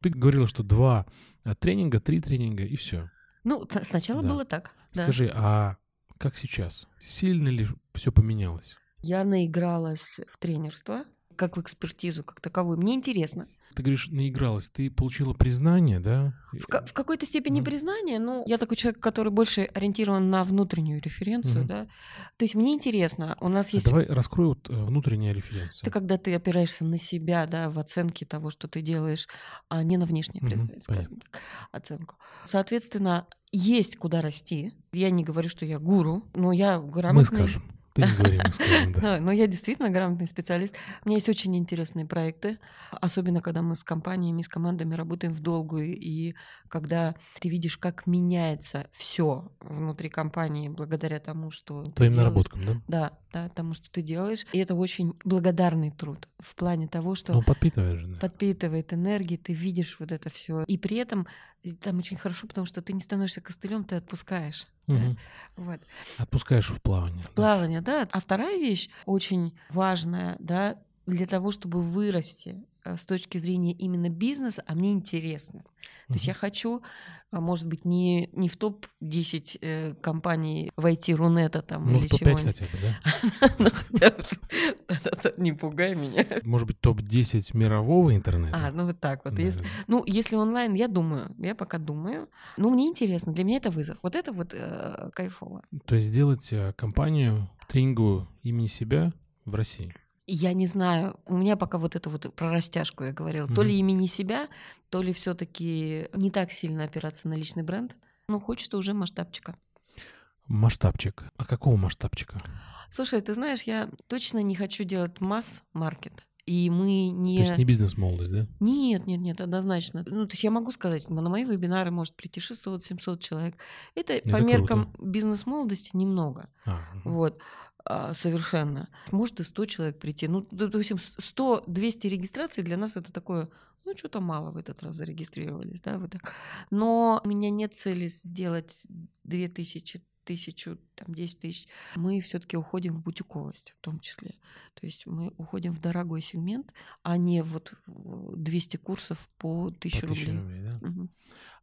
Ты говорила, что два а, тренинга, три тренинга и все. Ну, сначала Да. было так. да. Скажи, а как сейчас? Сильно ли все поменялось? Я наигралась в тренерство, как в экспертизу, как таковую. Мне интересно. Ты говоришь, наигралась, ты получила признание, да? В, ка- в какой-то степени Мгм. признание, но я такой человек, который больше ориентирован на внутреннюю референцию, Мгм. да. То есть мне интересно, у нас А есть... давай раскрой вот э, внутренняя референция. Это когда ты опираешься на себя, да, в оценке того, что ты делаешь, а не на Мгм, пред- скажем так, оценку. Соответственно, есть куда расти. Я не говорю, что я гуру, но я грамотный. Мы скажем. Ты не говори, мы скажем, да. Но я действительно грамотный специалист. У меня есть очень интересные проекты, особенно когда мы с компаниями, с командами работаем в долгую, и когда ты видишь, как меняется все внутри компании благодаря тому, что Твоим делаешь. наработкам, да? Да, да, тому, что ты делаешь. И это очень благодарный труд в плане того, что Ну, подпитываешь же, да. подпитывает энергии, ты видишь вот это все. И при этом там очень хорошо, потому что ты не становишься костылем, ты отпускаешь. Мгм. [LAUGHS] Вот. Отпускаешь в плавание. Плавание, да. А вторая вещь очень важная, да, для того, чтобы вырасти с точки зрения именно бизнеса, а мне интересно. То есть я хочу, а, может быть, не, не в топ-10 э, компаний войти Рунета там Ну, или в топ-5 чего-нибудь. хотя бы, да? [LAUGHS] Ну, да-да-да, не пугай меня. Может быть, топ-10 мирового интернета? А, ну вот так вот. Да, Если, да. ну, если онлайн, я думаю, я пока думаю. Ну, мне интересно, для меня это вызов. Вот это вот э, кайфово. То есть сделать э, компанию тренинговую имени себя в России. Я не знаю, у меня пока вот это вот про растяжку я говорила. То Мгм. ли имени себя, то ли все таки не так сильно опираться на личный бренд. Ну, хочется уже масштабчика. Масштабчик. А какого масштабчика? Слушай, ты знаешь, я точно не хочу делать масс-маркет. И мы не... То есть не бизнес-молодость, да? Нет, нет, нет, однозначно. Ну, то есть я могу сказать, на мои вебинары может прийти 600-700 человек. Это, по Это меркам бизнес-молодости немного. А, мгм. Вот. А, совершенно. Может и 100 человек прийти. Ну, допустим, 100-200 регистраций для нас это такое, ну, что-то мало в этот раз зарегистрировались, да, вот так. Но у меня нет цели сделать 2000, тысячу, там, 10 тысяч. Мы все-таки уходим в бутиковость в том числе. То есть мы уходим в дорогой сегмент, а не вот в 200 курсов по 1000 По рублей. рублей, да? Мгм.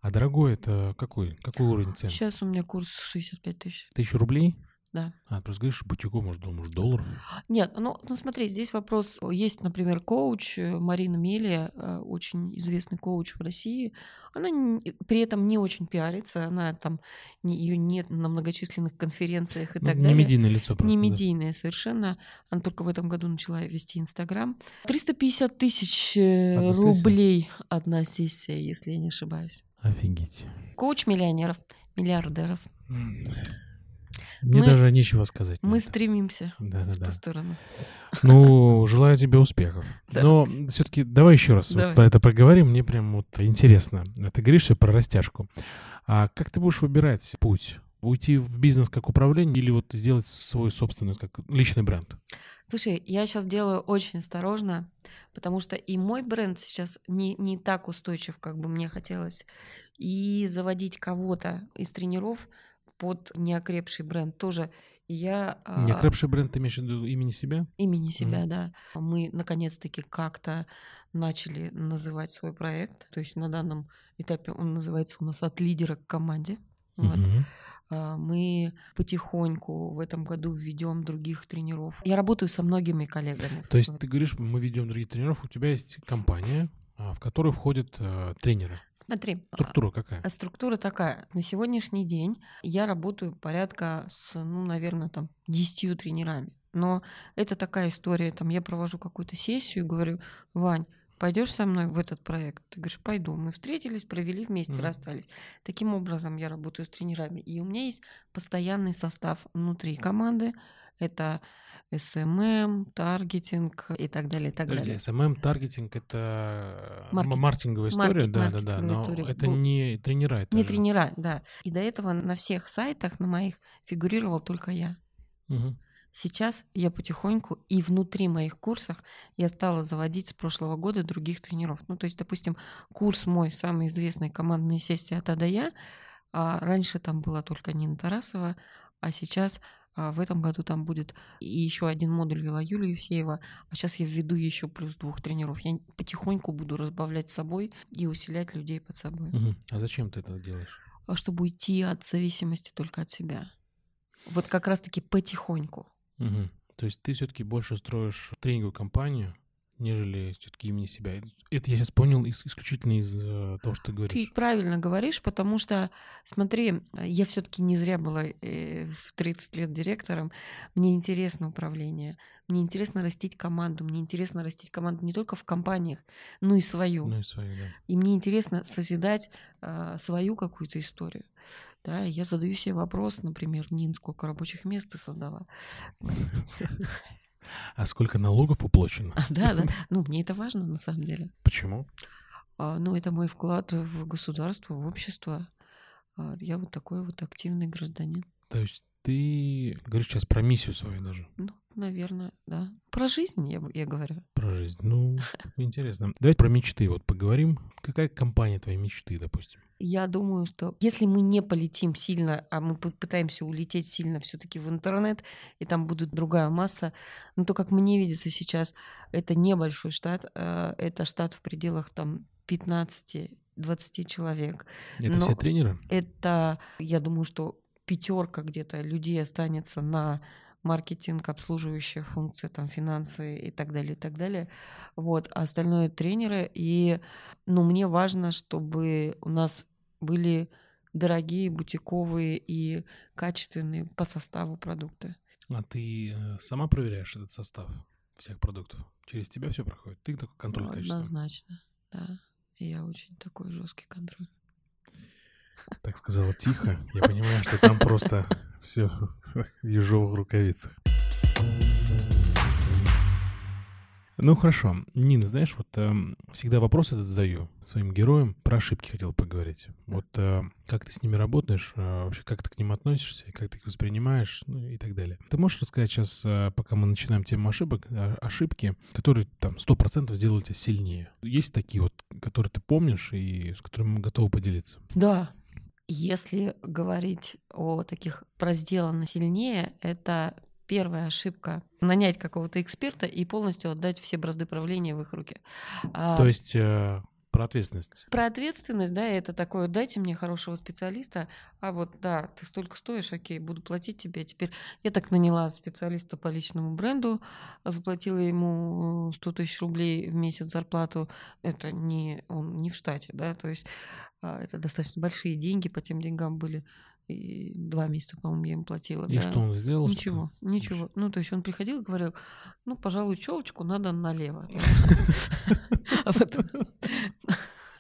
А дорогой это какой? Какой уровень цен? Сейчас у меня курс 65 тысяч. Тысячу рублей? Да. А, просто говоришь, бутику, может, думаешь, долларов? Нет, ну, ну смотри, здесь вопрос. Есть, например, коуч э, Марина Мелия, э, очень известный коуч в России. Она н- при этом не очень пиарится, она там, ее нет на многочисленных конференциях и Ну, так не далее. медийное лицо просто. не да. медийная совершенно. Она только в этом году начала вести Инстаграм. 350 тысяч э, сессия? рублей одна сессия, если я не ошибаюсь. Офигеть. Коуч миллионеров, миллиардеров. М. Мне Мы- даже нечего сказать. Мы стремимся в Да-да-да. ту сторону. Ну, желаю тебе успехов. [LAUGHS] Да. Но все-таки давай еще раз вот Давай. про это проговорим. Мне прям вот интересно. Ты говоришь всё про растяжку. А как ты будешь выбирать путь? Уйти в бизнес как управление или вот сделать свой собственный, как личный бренд? Слушай, я сейчас делаю очень осторожно, потому что и мой бренд сейчас не, не так устойчив, как бы мне хотелось. И заводить кого-то из тренеров под неокрепший бренд тоже я... а, Неокрепший бренд, ты имеешь в виду имени себя? Имени себя, да. Мы наконец-таки как-то начали называть свой проект. То есть на данном этапе он называется у нас от лидера к команде. Вот. А, Мы потихоньку в этом году введем других тренеров. Я работаю со многими коллегами. То есть Вот. ты говоришь, мы ведем других тренеров, у тебя есть компания, в которую входят э, тренеры. Смотри, а, Структура какая? а структура такая. На сегодняшний день я работаю порядка с, ну, наверное, там 10 тренерами. Но это такая история, там я провожу какую-то сессию и говорю, Вань, пойдешь со мной в этот проект? Ты говоришь, пойду. Мы встретились, провели вместе, Мгм. расстались. Таким образом я работаю с тренерами. И у меня есть постоянный состав внутри команды. Это SMM, таргетинг и так далее, и так Подожди, далее. SMM, таргетинг — это м- Маркетинг. маркетинговая история? Маркет- да, да, да. маркетинговая Но история. это Бу- не тренера. Это Не же- тренера, да. И до этого на всех сайтах, на моих, фигурировал только я. Мгм. Сейчас я потихоньку и внутри моих курсов я стала заводить с прошлого года других тренеров. Ну, то есть, допустим, курс мой самый известный командная сессия от А до Я. А раньше там была только Нина Тарасова, а сейчас а, в этом году там будет и еще один модуль вела Юлия Евсеева, а сейчас я введу еще плюс двух тренеров. Я потихоньку буду разбавлять собой и усилять людей под собой. Мгм. А зачем ты это делаешь? а чтобы уйти от зависимости только от себя. Вот как раз-таки потихоньку. Мгм. То есть ты все-таки больше строишь тренинговую компанию, нежели все-таки имени себя. Это я сейчас понял ис- исключительно из э, того, что ты Ты говоришь. правильно говоришь, потому что, смотри, я все-таки не зря была э, в 30 лет директором. Мне интересно управление, мне интересно растить команду, мне интересно растить команду не только в компаниях, но и свою. Ну и свою, да. И мне интересно созидать а, свою какую-то историю. Да, я задаю себе вопрос, например, Нин, сколько рабочих мест ты создала? [LAUGHS] [LAUGHS] [LAUGHS] А сколько налогов уплачено? А, Да, да. [LAUGHS] Ну, мне это важно на самом деле. Почему? А, Ну, это мой вклад в государство, в общество. А, Я вот такой вот активный гражданин. То есть ты говоришь сейчас про миссию свою даже, Ну, наверное, да. Про жизнь я, я говорю. про жизнь. Ну, [LAUGHS] интересно. Давайте про мечты вот поговорим. Какая компания твоей мечты, допустим? Я думаю, что если мы не полетим сильно, а мы пытаемся улететь сильно все-таки в интернет, и там будет другая масса, ну то, как мне видится сейчас, это небольшой штат, а, это штат в пределах там 15-20 человек. Это Но- все тренеры? Это, я думаю, что пятерка где-то людей останется на маркетинг, обслуживающие функции, там, финансы и так далее, и так далее. Вот, а остальное тренеры. И, ну, мне важно, чтобы у нас были дорогие, бутиковые и качественные по составу продукты. А ты э, сама проверяешь этот состав? всех продуктов? Через тебя все проходит? Ты такой контроль Ну, качества? Однозначно, да. Я очень такой жесткий контроль. Так сказала тихо. Я понимаю, что там просто все [LAUGHS] в ежовых рукавицах. Ну хорошо. Нина, знаешь, вот эм, всегда вопрос этот задаю своим героям. Про ошибки хотел поговорить. Вот э, как ты с ними работаешь, э, вообще как ты к ним относишься, как ты их воспринимаешь, ну и так далее. Ты можешь рассказать сейчас, э, пока мы начинаем тему ошибок, э, ошибки, которые там 100% сделали тебя сильнее? Есть такие вот, которые ты помнишь и с которыми мы готовы поделиться? Да. Если говорить о таких про сделано сильнее, это первая ошибка нанять какого-то эксперта и полностью отдать все бразды правления в их руки. А, То есть э, про ответственность. Про ответственность, да, это такое, дайте мне хорошего специалиста, а вот, да, ты столько стоишь, окей, буду платить тебе. Теперь я так наняла специалиста по личному бренду, заплатила ему 100 тысяч рублей в месяц зарплату. Это не, он не в штате, да, то есть а, это достаточно большие деньги, по тем деньгам были. И два месяца, по-моему, я ему платила. И да. что он сделал? Ничего, ничего. Ну, то есть он приходил и говорил, ну, пожалуй, челочку надо налево. [LAUGHS] [LAUGHS] А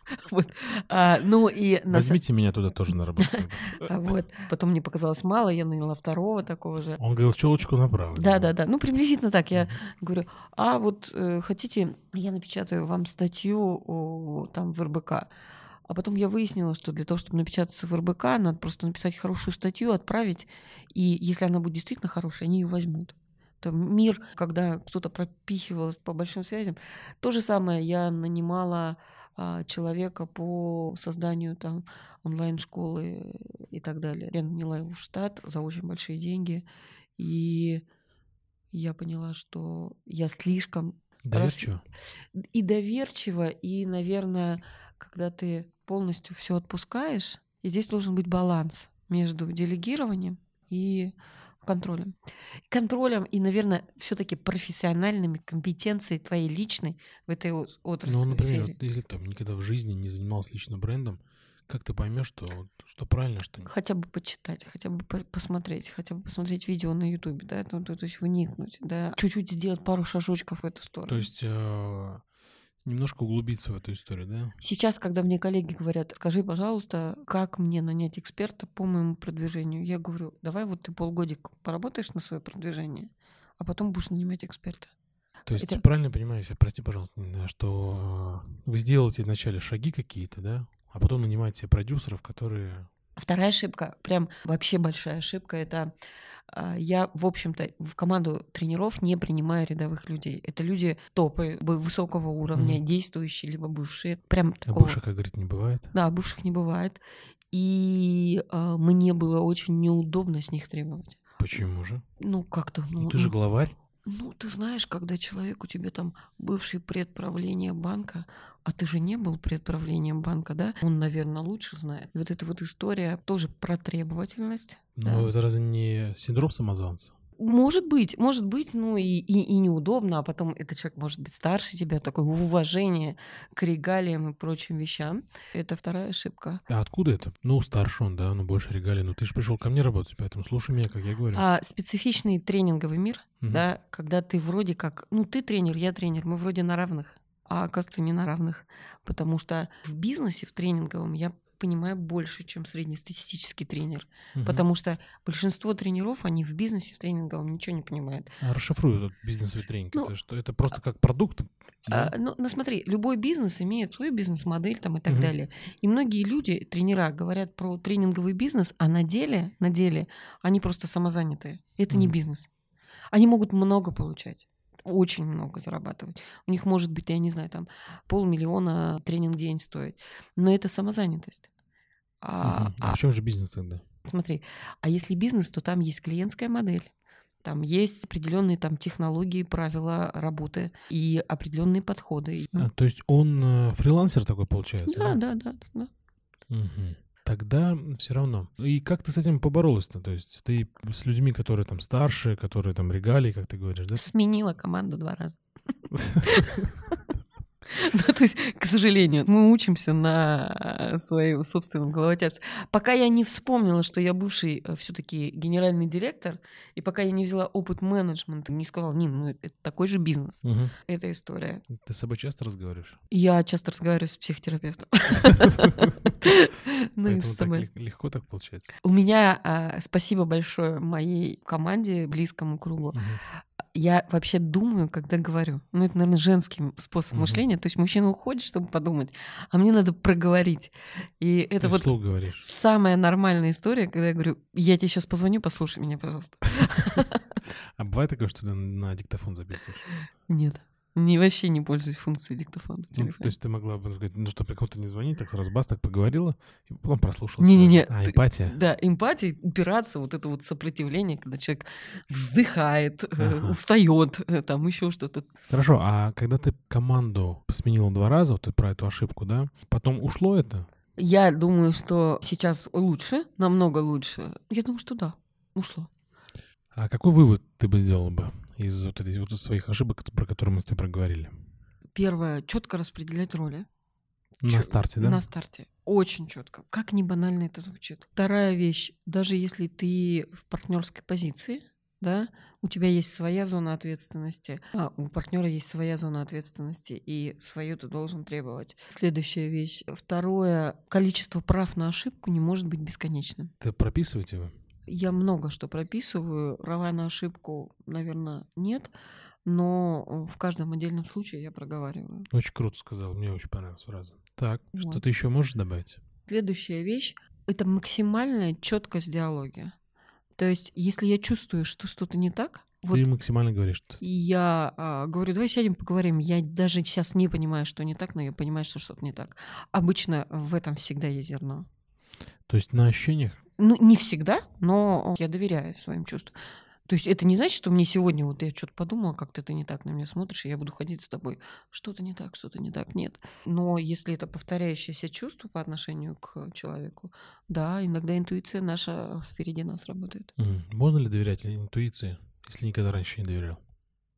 [LAUGHS] Вот. А, Ну и на Возьмите меня туда тоже на работу. а вот. Потом мне показалось мало, я наняла второго такого же. Он говорил, челочку направо. Да, да, да. Ну, приблизительно так. Я говорю, а вот э, хотите, я напечатаю вам статью там в РБК. А потом я выяснила, что для того, чтобы напечататься в РБК, надо просто написать хорошую статью, отправить, и если она будет действительно хорошая, они ее возьмут. Там мир, когда кто-то пропихивалось по большим связям. То же самое я нанимала а, человека по созданию там онлайн-школы и так далее. Я наняла его в штат за очень большие деньги, и я поняла, что я слишком Доверчиво? и доверчиво, и, наверное, когда ты полностью все отпускаешь, и здесь должен быть баланс между делегированием и контролем. Контролем и, наверное, все-таки профессиональными компетенцией твоей личной в этой от- отрасли. Ну, например, вот если там никогда в жизни не занимался лично брендом, как ты поймешь, что, что правильно, что нет? Хотя бы почитать, хотя бы пос- посмотреть, хотя бы посмотреть видео на Ютубе, да, то, то- то есть вникнуть, да, чуть-чуть сделать пару шажочков в эту сторону. То есть э, немножко углубиться в эту историю, да? Сейчас, когда мне коллеги говорят, скажи, пожалуйста, как мне нанять эксперта по моему продвижению, я говорю, давай вот ты полгодик поработаешь на свое продвижение, а потом будешь нанимать эксперта. То есть Это- правильно понимаю, я, прости, пожалуйста, что э, вы сделаете вначале шаги какие-то, да, а потом нанимаете продюсеров, которые... Вторая ошибка, прям вообще большая ошибка, это а, я, в общем-то, в команду тренеров не принимаю рядовых людей. Это люди топы высокого уровня, Мгм. действующие, либо бывшие. Прям А такого. бывших, как говорит, не бывает. Да, бывших не бывает. И а, мне было очень неудобно с них требовать. Почему же? Ну, как-то... Ну, Ну, ты же ну, главарь. Ну, ты знаешь, когда человек у тебя там бывший предправление банка, а ты же не был предправлением банка, да? Он, наверное, лучше знает. Вот эта вот история тоже про требовательность. Но Да. это разве не синдром самозванца? Может быть, может быть, ну и, и, и неудобно, а потом этот человек может быть старше тебя, такое уважение к регалиям и прочим вещам. Это вторая ошибка. А откуда это? Ну, старше он, да, ну больше регалий. Ну, ты же пришел ко мне работать, поэтому слушай меня, как я говорю. А специфичный тренинговый мир, Мгм. да, когда ты вроде как, ну ты тренер, я тренер, мы вроде на равных, а оказывается не на равных, потому что в бизнесе, в тренинговом я понимаю больше, чем среднестатистический тренер, Мгм. потому что большинство тренеров, они в бизнесе, в тренинговом ничего не понимают. А расшифруй этот бизнес-витринг. Ну, это что? Это просто как продукт? да? А, ну, ну, смотри, любой бизнес имеет свою бизнес-модель там и так Мгм. далее. И многие люди, тренера, говорят про тренинговый бизнес, а на деле, на деле они просто самозанятые. Это не Мгм. бизнес. Они могут много получать очень много зарабатывать. У них может быть, я не знаю, там полмиллиона тренинг в день стоит. Но это самозанятость. А, Мгм. А а в чем же бизнес тогда? Смотри, а если бизнес, то там есть клиентская модель. Там есть определенные там технологии, правила работы и определенные подходы. А, то есть он э, фрилансер такой получается? Да, да, да, да. Мгм. Тогда все равно. И как ты с этим поборолась-то? То есть ты с людьми, которые там старше, которые там регалии, как ты говоришь, да? Сменила команду два раза. [LAUGHS] [LAUGHS] Ну, то есть, к сожалению, мы учимся на своем собственном головотяпце. Пока я не вспомнила, что я бывший все таки генеральный директор, и пока я не взяла опыт менеджмента, не сказала, Нин, ну это такой же бизнес. Мгм. Это история. Ты с собой часто разговариваешь? Я часто разговариваю с психотерапевтом. [LAUGHS] Ну Поэтому так легко так получается. У меня а, спасибо большое моей команде, близкому кругу. Я вообще думаю, когда говорю. Ну, это, наверное, женский способ Мгм. мышления. То есть мужчина уходит, чтобы подумать, а мне надо проговорить. И это Ты вот говоришь. самая нормальная история, когда я говорю, я тебе сейчас позвоню, послушай меня, пожалуйста. [LAUGHS] А бывает такое, что ты на диктофон записываешь? Нет. Не, вообще не пользуюсь функцией диктофона Ну, то есть ты могла бы сказать, ну, чтобы кому-то не звонить, так сразу бас, так поговорила, и потом прослушала. Не-не-не, А, ты- эмпатия? Да, эмпатия, упираться, вот это вот сопротивление, когда человек вздыхает, Ага. устает, там еще что-то. Хорошо, а когда ты команду сменила два раза, вот ты про эту ошибку, да, потом ушло это? Я думаю, что сейчас лучше, намного лучше. Я думаю, что да, ушло. А какой вывод ты бы сделала бы из вот этих вот своих ошибок, про которые мы с тобой проговорили? Первое, четко распределять роли. На Чё- старте, да? На старте. Очень четко. Как не банально это звучит. Вторая вещь. Даже если ты в партнерской позиции, да, у тебя есть своя зона ответственности, а у партнера есть своя зона ответственности, и свою ты должен требовать. Следующая вещь. Второе, количество прав на ошибку не может быть бесконечным. Ты прописываете его? Я много что прописываю, права на ошибку, наверное, нет, но э, в каждом отдельном случае я проговариваю. Очень круто сказал, мне очень понравилась фраза. Так, Вот. что ты еще можешь добавить? Следующая вещь — это максимальная четкость диалоги. То есть, если я чувствую, что что-то не так, вот Ты максимально говоришь, что я а, говорю, давай сядем, поговорим. Я даже сейчас не понимаю, что не так, но я понимаю, что что-то не так. Обычно в этом всегда есть зерно. То есть на ощущениях Ну, не всегда, но я доверяю своим чувствам. То есть это не значит, что мне сегодня вот я что-то подумала, как-то ты не так на меня смотришь, и я буду ходить с тобой. Что-то не так, что-то не так. Нет. Но если это повторяющееся чувство по отношению к человеку, да, иногда интуиция наша впереди нас работает. Можно ли доверять интуиции, если никогда раньше не доверял?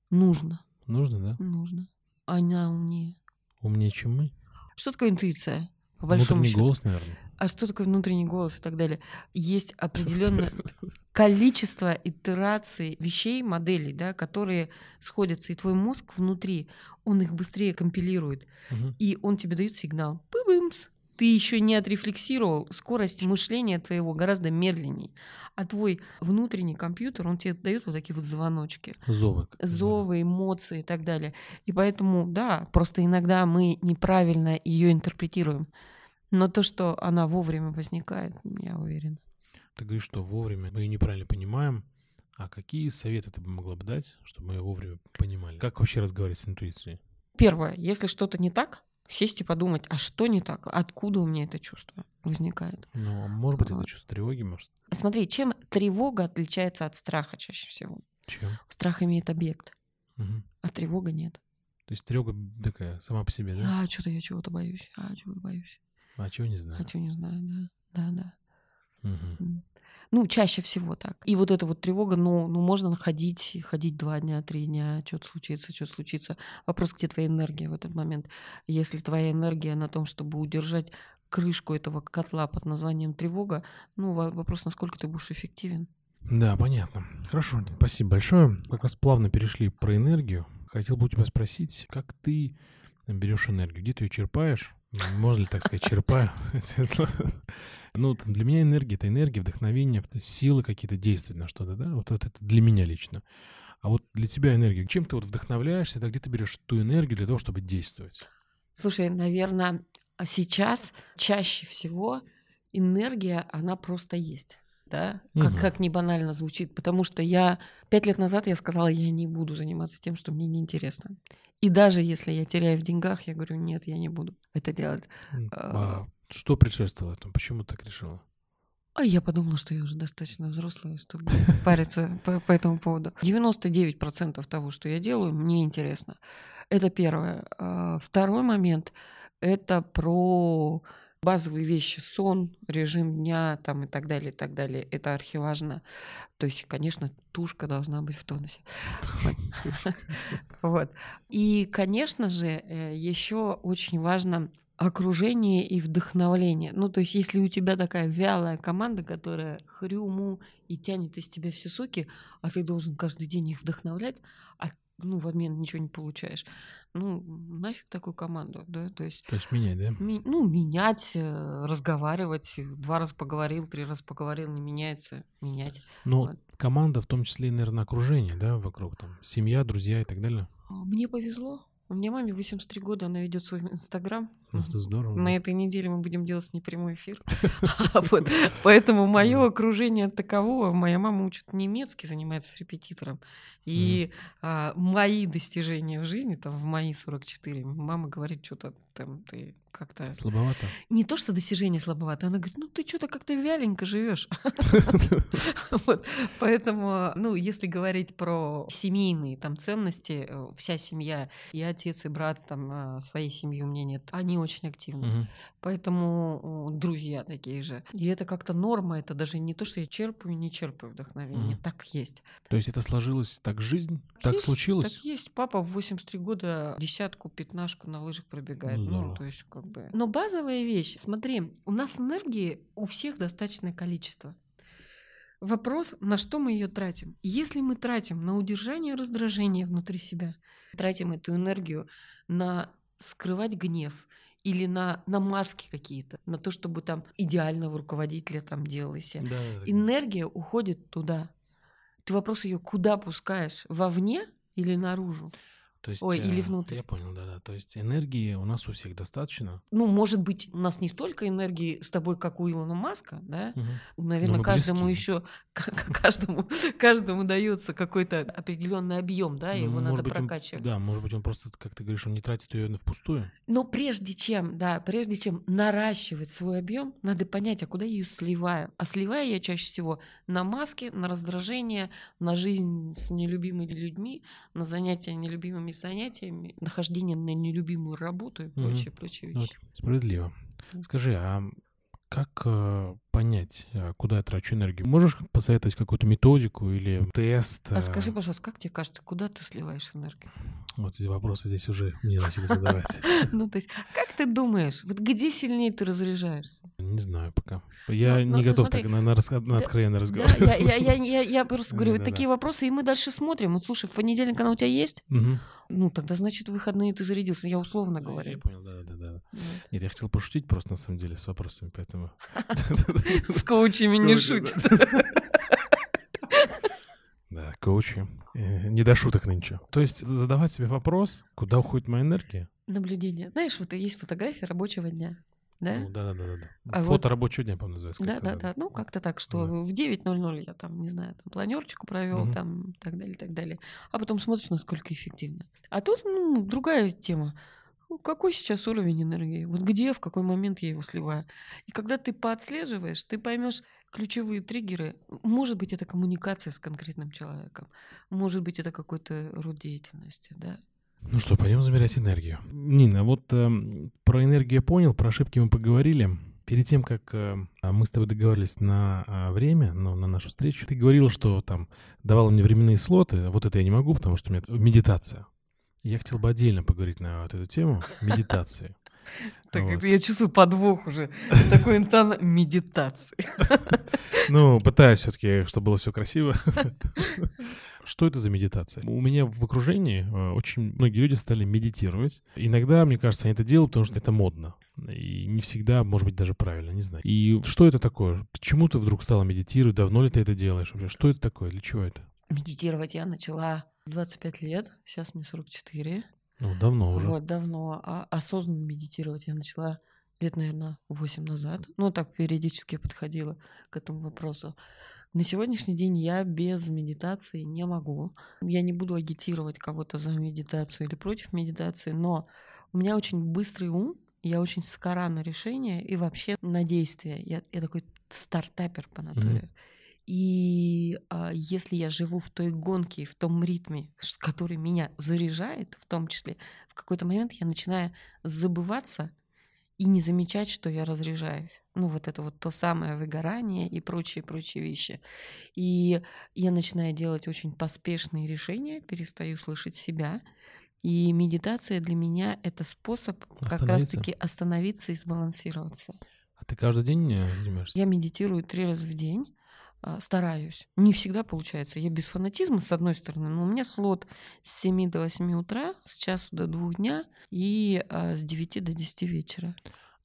Нужно, Нужно, да? нужно. Она умнее. Умнее, чем мы? Что такое интуиция? По большому Внутренний счету. голос, наверное. А что такое внутренний голос и так далее? Есть [LAUGHS] определенное количество итераций вещей, моделей, да, которые сходятся, и твой мозг внутри, он их быстрее компилирует, Мгм. и он тебе дает сигнал. Пы-бымс. Ты еще не отрефлексировал, скорость мышления твоего гораздо медленнее. А твой внутренний компьютер, он тебе дает вот такие вот звоночки. Зовы. Зовы, эмоции и так далее. И поэтому, да, просто иногда мы неправильно ее интерпретируем. Но то, что она вовремя возникает, я уверена. Ты говоришь, что вовремя мы ее неправильно понимаем. А какие советы ты бы могла бы дать, чтобы мы ее вовремя понимали? Как вообще разговаривать с интуицией? Первое, если что-то не так, сесть и подумать, а что не так, откуда у меня это чувство возникает. Ну, а может быть, это Вот. чувство тревоги, может? Смотри, чем тревога отличается от страха чаще всего? Чем? Страх имеет объект, Мгм. а тревога нет. То есть тревога такая сама по себе, да? А, что-то я чего-то боюсь, а, чего-то боюсь, А чего не знаю? а чего не знаю, да, да, да. М. Ну, чаще всего так. И вот эта вот тревога, ну, ну можно ходить, ходить два дня, три дня, что-то случится, что-то случится. Вопрос, где твоя энергия в этот момент. Если твоя энергия на том, чтобы удержать крышку этого котла под названием тревога, ну, во- вопрос, насколько ты будешь эффективен. Да, понятно. Хорошо, спасибо большое. Как раз плавно перешли про энергию. Хотел бы у тебя спросить, как ты берешь энергию? Где ты ее черпаешь? Можно ли так сказать, черпаю? [LAUGHS] Ну, для меня энергия — это энергия, вдохновение, силы какие-то действовать на что-то, да? Вот, вот это для меня лично. А вот для тебя энергия, чем ты вот вдохновляешься, да, где ты берешь ту энергию для того, чтобы действовать? Слушай, наверное, сейчас чаще всего энергия, она просто есть. Да? Как, Мгм. как не банально звучит. Потому что я пять лет назад я сказала, я не буду заниматься тем, что мне неинтересно. И даже если я теряю в деньгах, я говорю, нет, я не буду это делать. А. А что предшествовало этому? Почему ты так решила? А я подумала, что я уже достаточно взрослая, чтобы париться по, по этому поводу. 99% того, что я делаю, мне интересно. Это первое. А, Второй момент — это про базовые вещи, сон, режим дня там и так далее, и так далее, это архиважно. То есть, конечно, тушка должна быть в тонусе. Вот. [LAUGHS] И, конечно же, э, еще очень важно окружение и вдохновление. Ну, то есть, если у тебя такая вялая команда, которая хрюму и тянет из тебя все соки, а ты должен каждый день их вдохновлять, а ну, в обмен ничего не получаешь. Ну, нафиг такую команду, да, то есть... То есть менять, да? Ми- ну, менять, э, разговаривать, два раза поговорил, три раза поговорил, не меняется, менять. Ну, Вот. команда, в том числе, наверное, окружение, да, вокруг, там, семья, друзья и так далее. А, Мне повезло. У меня маме 83 года, она ведет свой инстаграм. Ух ты, здорово. На этой неделе мы будем делать с ней прямой эфир. [LAUGHS] А Поэтому мое окружение таково. Моя мама учит немецкий, занимается с репетитором. И а, мои достижения в жизни, там, в мои 44, мама говорит, что-то там ты как-то... Слабовато. Не то, что достижение слабовато, она говорит, ну ты что-то как-то вяленько живешь. [LAUGHS] Поэтому, ну, если говорить про семейные там ценности, э, вся семья, и отец, и брат, там, а, своей семьи у меня нет, они очень активны. Мгм. Поэтому друзья такие же. И это как-то норма, это даже не то, что я черпаю, не черпаю вдохновение. Мгм. Так есть. То есть это сложилось так жизнь? Так Есть, случилось? Так есть. Папа в 83 года десятку, пятнашку на лыжах пробегает. Ну, Ну, то есть как бы... Но базовая вещь. Смотри, у нас энергии у всех достаточное количество. Вопрос, на что мы ее тратим. Если мы тратим на удержание раздражения внутри себя, тратим эту энергию на скрывать гнев или на, на маски какие-то, на то, чтобы там идеального руководителя там да, да. Энергия уходит туда. Ты вопрос ее куда пускаешь? Вовне или наружу? То есть, Ой, или э, внутрь. Я понял, да-да. То есть энергии у нас у всех достаточно. Ну, может быть, у нас не столько энергии с тобой, как у Илона Маска, да? Мгм. Наверное, мы каждому близки. еще [LAUGHS] каждому каждому дается какой-то определенный объем, да, Ну, его надо быть, он- прокачивать. да, может быть, он просто, как ты говоришь, он не тратит ее впустую. Но прежде чем, да, прежде чем наращивать свой объем, надо понять, а куда я ее сливаю. А сливаю я чаще всего на маски, на раздражение, на жизнь с нелюбимыми людьми, на занятия нелюбимыми занятиями, нахождение на нелюбимую работу и прочие, прочие Ну, вещи. Справедливо. Скажи, а как э, понять, э, куда я трачу энергию? Можешь посоветовать какую-то методику или тест? А э, скажи, пожалуйста, как тебе кажется, куда ты сливаешь энергию? Вот эти вопросы здесь уже мне начали задавать. [LAUGHS] Ну, то есть, как ты думаешь, вот где сильнее ты разряжаешься? Не знаю пока. Я Ну, ну, не ты готов так на, откровенный Да, разговор. я, я, я, я, я просто говорю, вот такие вопросы, и мы дальше смотрим. Вот слушай, в понедельник она у тебя есть? Ну, тогда, значит, в выходные ты зарядился. Я условно Я говорю. понял, да-да-да. Нет, я хотел пошутить просто на самом деле с вопросами, поэтому... [LAUGHS] [LAUGHS] С коучами не шутят. Да, коучи. Э, Не до шуток нынче. То есть задавать себе вопрос, куда уходит моя энергия? Наблюдение. Знаешь, вот есть фотография рабочего дня. Да? Ну, Да-да-да. А Фото вот- рабочего дня, по-моему, называется. Да, как-то, да, да. Ну, как-то так, что Да. в 9.00 я там, не знаю, там планерчику провел, Мгм. там, так далее, так далее. А потом смотришь, насколько эффективно. А тут, ну, другая тема. Какой сейчас уровень энергии? Вот где, в какой момент я его сливаю? И когда ты поотслеживаешь, ты поймешь ключевые триггеры. Может быть, это коммуникация с конкретным человеком. Может быть, это какой-то род деятельности, да. Ну что, пойдем замерять энергию. Нина, вот эм, про энергию я понял, про ошибки мы поговорили. Перед тем, как э, мы с тобой договорились на а, время, ну, на нашу встречу, ты говорила, что там давала мне временные слоты. Вот это я не могу, потому что у меня медитация. Я хотел бы отдельно поговорить на вот эту тему [LAUGHS] медитации. Так, Вот. я чувствую подвох уже. Такой интон [LAUGHS] медитации. Ну, пытаюсь все-таки, чтобы было все красиво. [LAUGHS] Что это за медитация? У меня в окружении э, очень многие люди стали медитировать. Иногда, мне кажется, они это делают, потому что это модно. И не всегда, может быть, даже правильно, не знаю. И что это такое? Почему ты вдруг стала медитировать? Давно ли ты это делаешь вообще? Что это такое? Для чего это? Медитировать я начала 25 лет, сейчас мне 44. Ну, давно уже. Вот, давно. А осознанно медитировать я начала лет, наверное, 8 назад. Ну, так периодически подходила к этому вопросу. На сегодняшний день я без медитации не могу. Я не буду агитировать кого-то за медитацию или против медитации, но у меня очень быстрый ум, я очень скора на решение и вообще на действие. Я, я такой стартапер по натуре. И а, если я живу в той гонке, в том ритме, который меня заряжает, в том числе, в какой-то момент я начинаю забываться и не замечать, что я разряжаюсь. Ну, вот это вот то самое выгорание и прочие-прочие вещи. И я начинаю делать очень поспешные решения, перестаю слышать себя. И медитация для меня — это способ как раз-таки остановиться и сбалансироваться. А ты каждый день э, занимаешься? Я медитирую три раза в день. А, стараюсь. Не всегда получается. Я без фанатизма, с одной стороны, но у меня слот с 7 до 8 утра, с часу до 2 дня и а, с 9 до 10 вечера.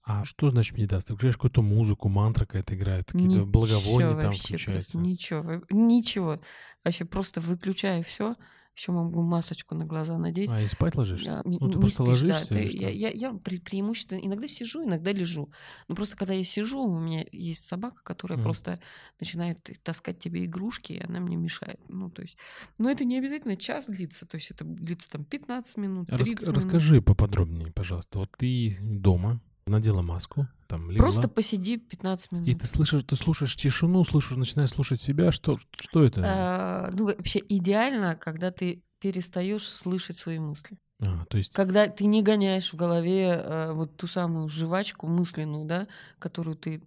А что значит медитация? Ты включаешь какую-то музыку, мантра какая-то играет, какие-то благовония там включаются? Ничего, ничего. Вообще просто выключаю все еще могу масочку на глаза надеть. А и спать ложишься? Да, ну, ты просто спишь, ложишься? Да, я, я, я пре преимущественно иногда сижу, иногда лежу. Но просто когда я сижу, у меня есть собака, которая mm. просто начинает таскать тебе игрушки, и она мне мешает. Ну, то есть, но это не обязательно час длится, то есть это длится там 15 минут, 30 Рас минут. Расскажи поподробнее, пожалуйста. Вот ты дома, надела маску, там легла. Просто посиди 15 минут. И ты слышишь, ты слушаешь тишину, слушаешь, начинаешь слушать себя. Что, что это? А, ну, вообще идеально, когда ты перестаешь слышать свои мысли. А, то есть... Когда ты не гоняешь в голове э, вот ту самую жвачку мысленную, да, которую ты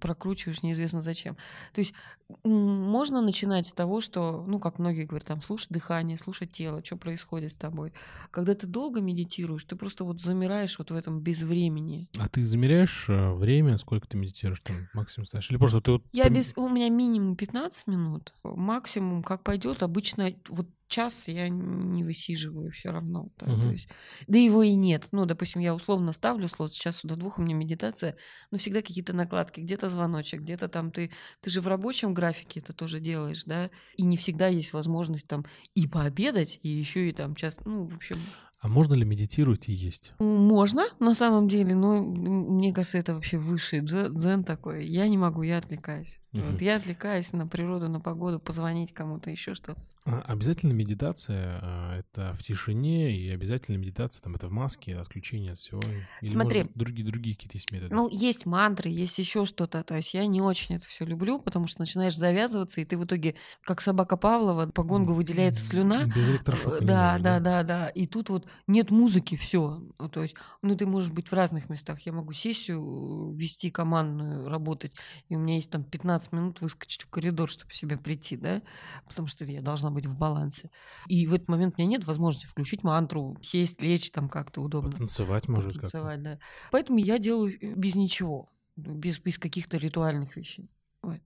прокручиваешь неизвестно зачем. То есть можно начинать с того, что, ну, как многие говорят, там, слушать дыхание, слушать тело, что происходит с тобой. Когда ты долго медитируешь, ты просто вот замираешь вот в этом безвремени. А ты замеряешь э, время, сколько ты медитируешь, там, максимум ставишь? Или просто ты вот... Я без... У меня минимум 15 минут, максимум, как пойдет, обычно вот час я не высиживаю все равно. Да, угу. то есть, да его и нет. Ну, допустим, я условно ставлю слот с часу до двух, у меня медитация, но всегда какие-то накладки, где-то звоночек, где-то там ты... Ты же в рабочем графике это тоже делаешь, да, и не всегда есть возможность там и пообедать, и еще и там час... Ну, в общем... А можно ли медитировать и есть? Можно, на самом деле, но мне кажется, это вообще высший дзен такой. Я не могу, я отвлекаюсь. Угу. Вот я отвлекаюсь на природу, на погоду, позвонить кому-то, еще что-то. А, обязательно медитация а, это в тишине, и обязательно медитация там это в маске, отключение от всего. Или, Смотри, может, другие другие какие-то есть методы. Ну, есть мантры, есть еще что-то. То есть я не очень это все люблю, потому что начинаешь завязываться, и ты в итоге, как собака Павлова, по гонгу выделяется слюна. Без электрошока. Да, можешь, да, да, да, да. И тут вот нет музыки, все. Ну, то есть, ну, ты можешь быть в разных местах. Я могу сессию вести командную, работать, и у меня есть там 15 минут выскочить в коридор, чтобы себе прийти, да, потому что я должна быть в балансе. И в этот момент у меня нет возможности включить мантру, сесть, лечь там как-то удобно. Танцевать может Потанцевать, да. Поэтому я делаю без ничего, без, без каких-то ритуальных вещей. Вот.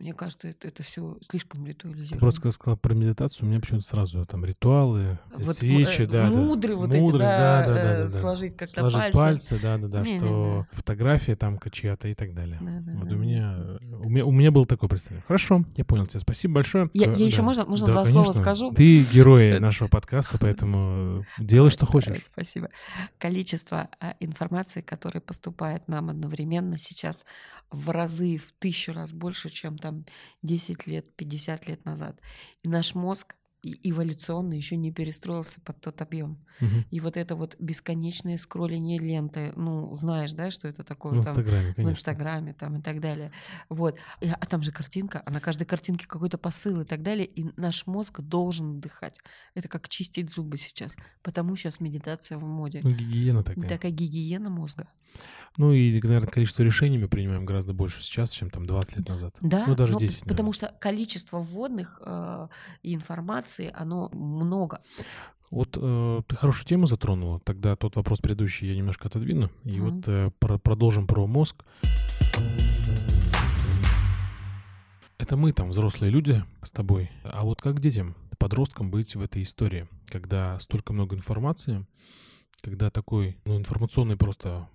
Мне кажется, это, это все слишком ритуализировано. Ты просто сказала про медитацию, у меня почему-то сразу там ритуалы, вот, свечи, э, да, мудры да. вот Мудрость, эти, да, да, да, да, э, да, сложить как-то сложить пальцы. пальцы, да, да, да, не, что не, не. фотография там чья-то и так далее. Да, да, вот да, у меня, у меня, у меня было такое представление. Хорошо, я понял тебя, спасибо большое. Я, я да. еще можно, можно да, два конечно. слова скажу. Ты герой [LAUGHS] нашего подкаста, поэтому делай что хочешь. Спасибо. Количество а, информации, которая поступает нам одновременно сейчас в разы, в тысячу раз больше, чем там 10 лет, 50 50 лет назад. И наш мозг эволюционно еще не перестроился под тот объем. Угу. И вот это вот бесконечное скролление ленты, ну, знаешь, да, что это такое? В Инстаграме, там, В Инстаграме там и так далее. Вот. И, а там же картинка, а на каждой картинке какой-то посыл и так далее, и наш мозг должен отдыхать. Это как чистить зубы сейчас. Потому сейчас медитация в моде. Ну, гигиена такая. Такая гигиена мозга. Ну и, наверное, количество решений мы принимаем гораздо больше сейчас, чем там 20 лет назад. Да, ну даже 10. Наверное. Потому что количество вводных э, информации, оно много. Вот э, ты хорошую тему затронула. Тогда тот вопрос предыдущий я немножко отодвину. И mm-hmm. вот э, про, продолжим про мозг. Это мы там, взрослые люди, с тобой. А вот как детям, подросткам быть в этой истории, когда столько много информации, когда такой ну, информационный просто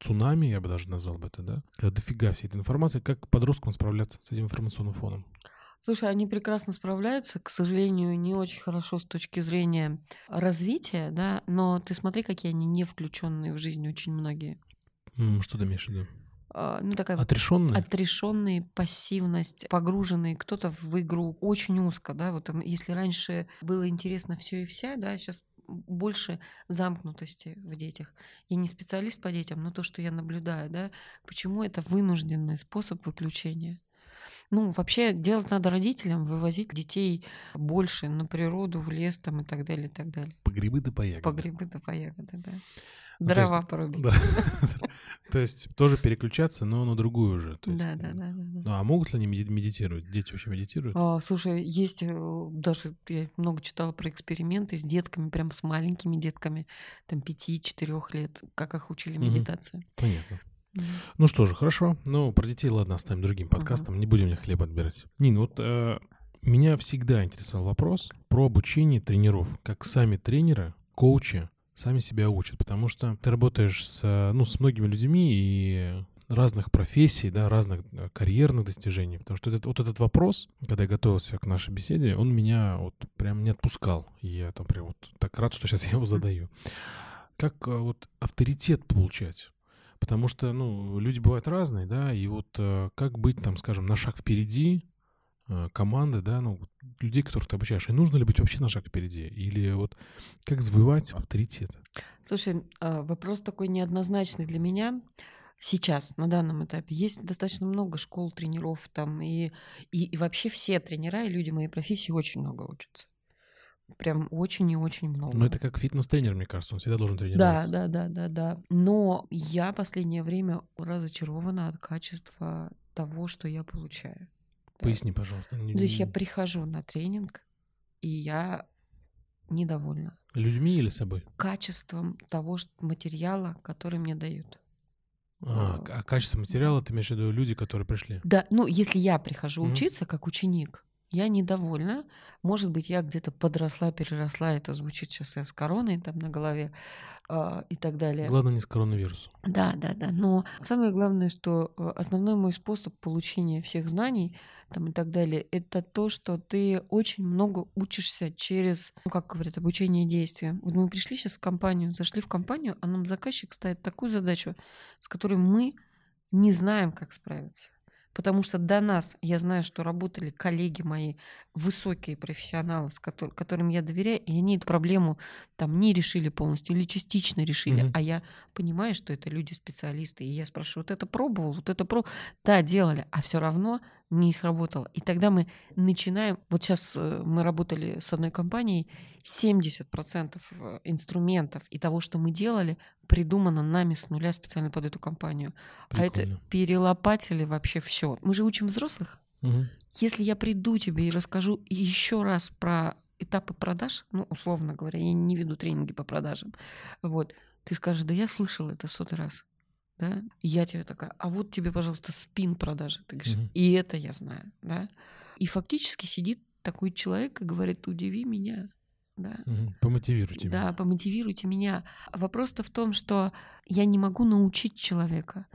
цунами, я бы даже назвал бы это, да? Когда дофига всей этой информации, как подросткам справляться с этим информационным фоном? Слушай, они прекрасно справляются, к сожалению, не очень хорошо с точки зрения развития, да, но ты смотри, какие они не включенные в жизнь очень многие. Что ты имеешь в виду? А, ну, такая отрешенные, отрешенные, пассивность, погруженные кто-то в игру очень узко, да, вот там, если раньше было интересно все и вся, да, сейчас больше замкнутости в детях. Я не специалист по детям, но то, что я наблюдаю, да, почему это вынужденный способ выключения. Ну, вообще делать надо родителям, вывозить детей больше на природу, в лес там и так далее, и так далее. По грибы да по ягоды. По грибы да по ягоды, да. Дрова порубить. [LAUGHS] То есть тоже переключаться, но на другую уже. Да, да, да. Ну, а могут ли они медитировать? Дети вообще медитируют? А, слушай, есть э, даже, я много читала про эксперименты с детками, прям с маленькими детками, там, 5-4 лет, как их учили медитации. Понятно. Ну что же, хорошо. Ну, про детей, ладно, оставим другим подкастом. Не будем мне хлеб отбирать. Нин, вот э, меня всегда интересовал вопрос про обучение тренеров. Как сами тренеры, коучи сами себя учат. Потому что ты работаешь с, ну, с многими людьми и разных профессий, да, разных э, карьерных достижений. Потому что этот, вот этот вопрос, когда я готовился к нашей беседе, он меня вот прям не отпускал. И я там прям вот так рад, что сейчас я его задаю. Как э, вот авторитет получать? Потому что, ну, люди бывают разные, да, и вот э, как быть там, скажем, на шаг впереди э, команды, да, ну, людей, которых ты обучаешь, и нужно ли быть вообще на шаг впереди? Или вот как завоевать авторитет? Слушай, а, вопрос такой неоднозначный для меня сейчас, на данном этапе. Есть достаточно много школ, тренеров там, и, и, и вообще все тренера и люди моей профессии очень много учатся. Прям очень и очень много. Ну, это как фитнес-тренер, мне кажется, он всегда должен тренироваться. Да, да, да, да, да. Но я последнее время разочарована от качества того, что я получаю. Поясни, пожалуйста. То есть я прихожу на тренинг, и я недовольна. Людьми или собой? Качеством того что, материала, который мне дают. А, а качество материала ты имеешь в виду люди, которые пришли? Да, ну если я прихожу mm-hmm. учиться как ученик, я недовольна. Может быть, я где-то подросла, переросла. Это звучит сейчас я с короной там на голове э, и так далее. Главное не с коронавирусом. Да, да, да. Но самое главное, что э, основной мой способ получения всех знаний там и так далее, это то, что ты очень много учишься через, ну как говорят, обучение действия. Вот мы пришли сейчас в компанию, зашли в компанию, а нам заказчик ставит такую задачу, с которой мы не знаем, как справиться потому что до нас, я знаю, что работали коллеги мои, высокие профессионалы, с котор- которым я доверяю, и они эту проблему там не решили полностью или частично решили, mm-hmm. а я понимаю, что это люди-специалисты, и я спрашиваю, вот это пробовал, вот это про, да, делали, а все равно не сработало. И тогда мы начинаем, вот сейчас э, мы работали с одной компанией, 70% э, инструментов и того, что мы делали, придумано нами с нуля специально под эту компанию. Прикольно. А это перелопатили вообще все. Мы же учим взрослых. Угу. Если я приду тебе и расскажу еще раз про этапы продаж, ну, условно говоря, я не веду тренинги по продажам, вот, ты скажешь, да я слышал это сотый раз да, и я тебе такая, а вот тебе, пожалуйста, спин продажи, ты говоришь, угу. и это я знаю, да, и фактически сидит такой человек и говорит, удиви меня, да. Помотивируйте меня. Да, помотивируйте меня. Вопрос-то в том, что я не могу научить человека,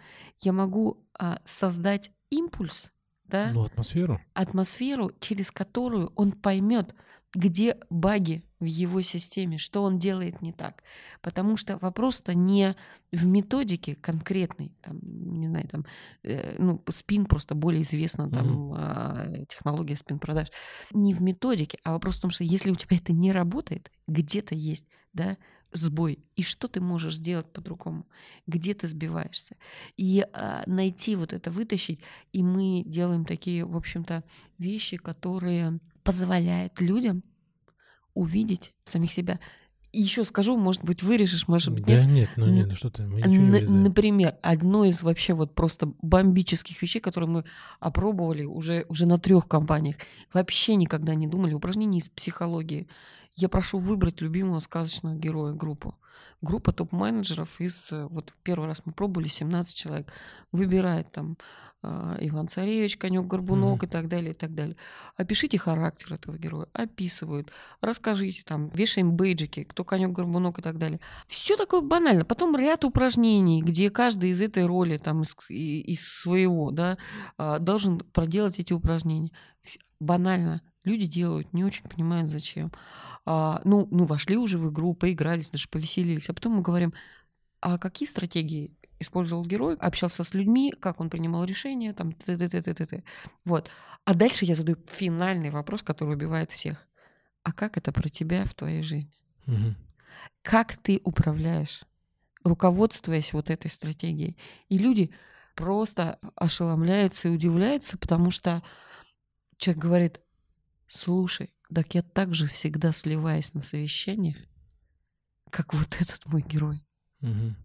я могу а, создать импульс, да, ну, атмосферу. Атмосферу, через которую он поймет, где баги в его системе, что он делает не так. Потому что вопрос-то не в методике конкретной, там, не знаю, там, э, ну, спин просто более известна, там, mm-hmm. э, технология спин-продаж. Не в методике, а вопрос в том, что если у тебя это не работает, где-то есть, да, сбой, и что ты можешь сделать по-другому, где ты сбиваешься. И э, найти вот это, вытащить, и мы делаем такие, в общем-то, вещи, которые позволяет людям увидеть самих себя. И еще скажу, может быть, вырежешь, может быть, нет. Да нет, ну нет, ну что ты, мы ничего не вырезаем. Например, одно из вообще вот просто бомбических вещей, которые мы опробовали уже, уже на трех компаниях, вообще никогда не думали, упражнения из психологии. Я прошу выбрать любимого сказочного героя группу. Группа топ-менеджеров из, вот первый раз мы пробовали, 17 человек, выбирает там а, Иван Царевич, Конек Горбунок mm-hmm. и так далее, и так далее. Опишите характер этого героя, описывают, расскажите там, вешаем бейджики, кто Конек Горбунок и так далее. Все такое банально. Потом ряд упражнений, где каждый из этой роли, там, из, из своего, да, а, должен проделать эти упражнения. Банально. Люди делают, не очень понимают, зачем. А, ну, ну, вошли уже в игру, поигрались, даже повеселились. А потом мы говорим, а какие стратегии использовал герой, общался с людьми, как он принимал решения, там, т -т -т -т -т -т. Вот. А дальше я задаю финальный вопрос, который убивает всех. А как это про тебя в твоей жизни? Угу. Как ты управляешь, руководствуясь вот этой стратегией? И люди просто ошеломляются и удивляются, потому что человек говорит, слушай, так я также всегда сливаюсь на совещаниях, как вот этот мой герой. Мгм.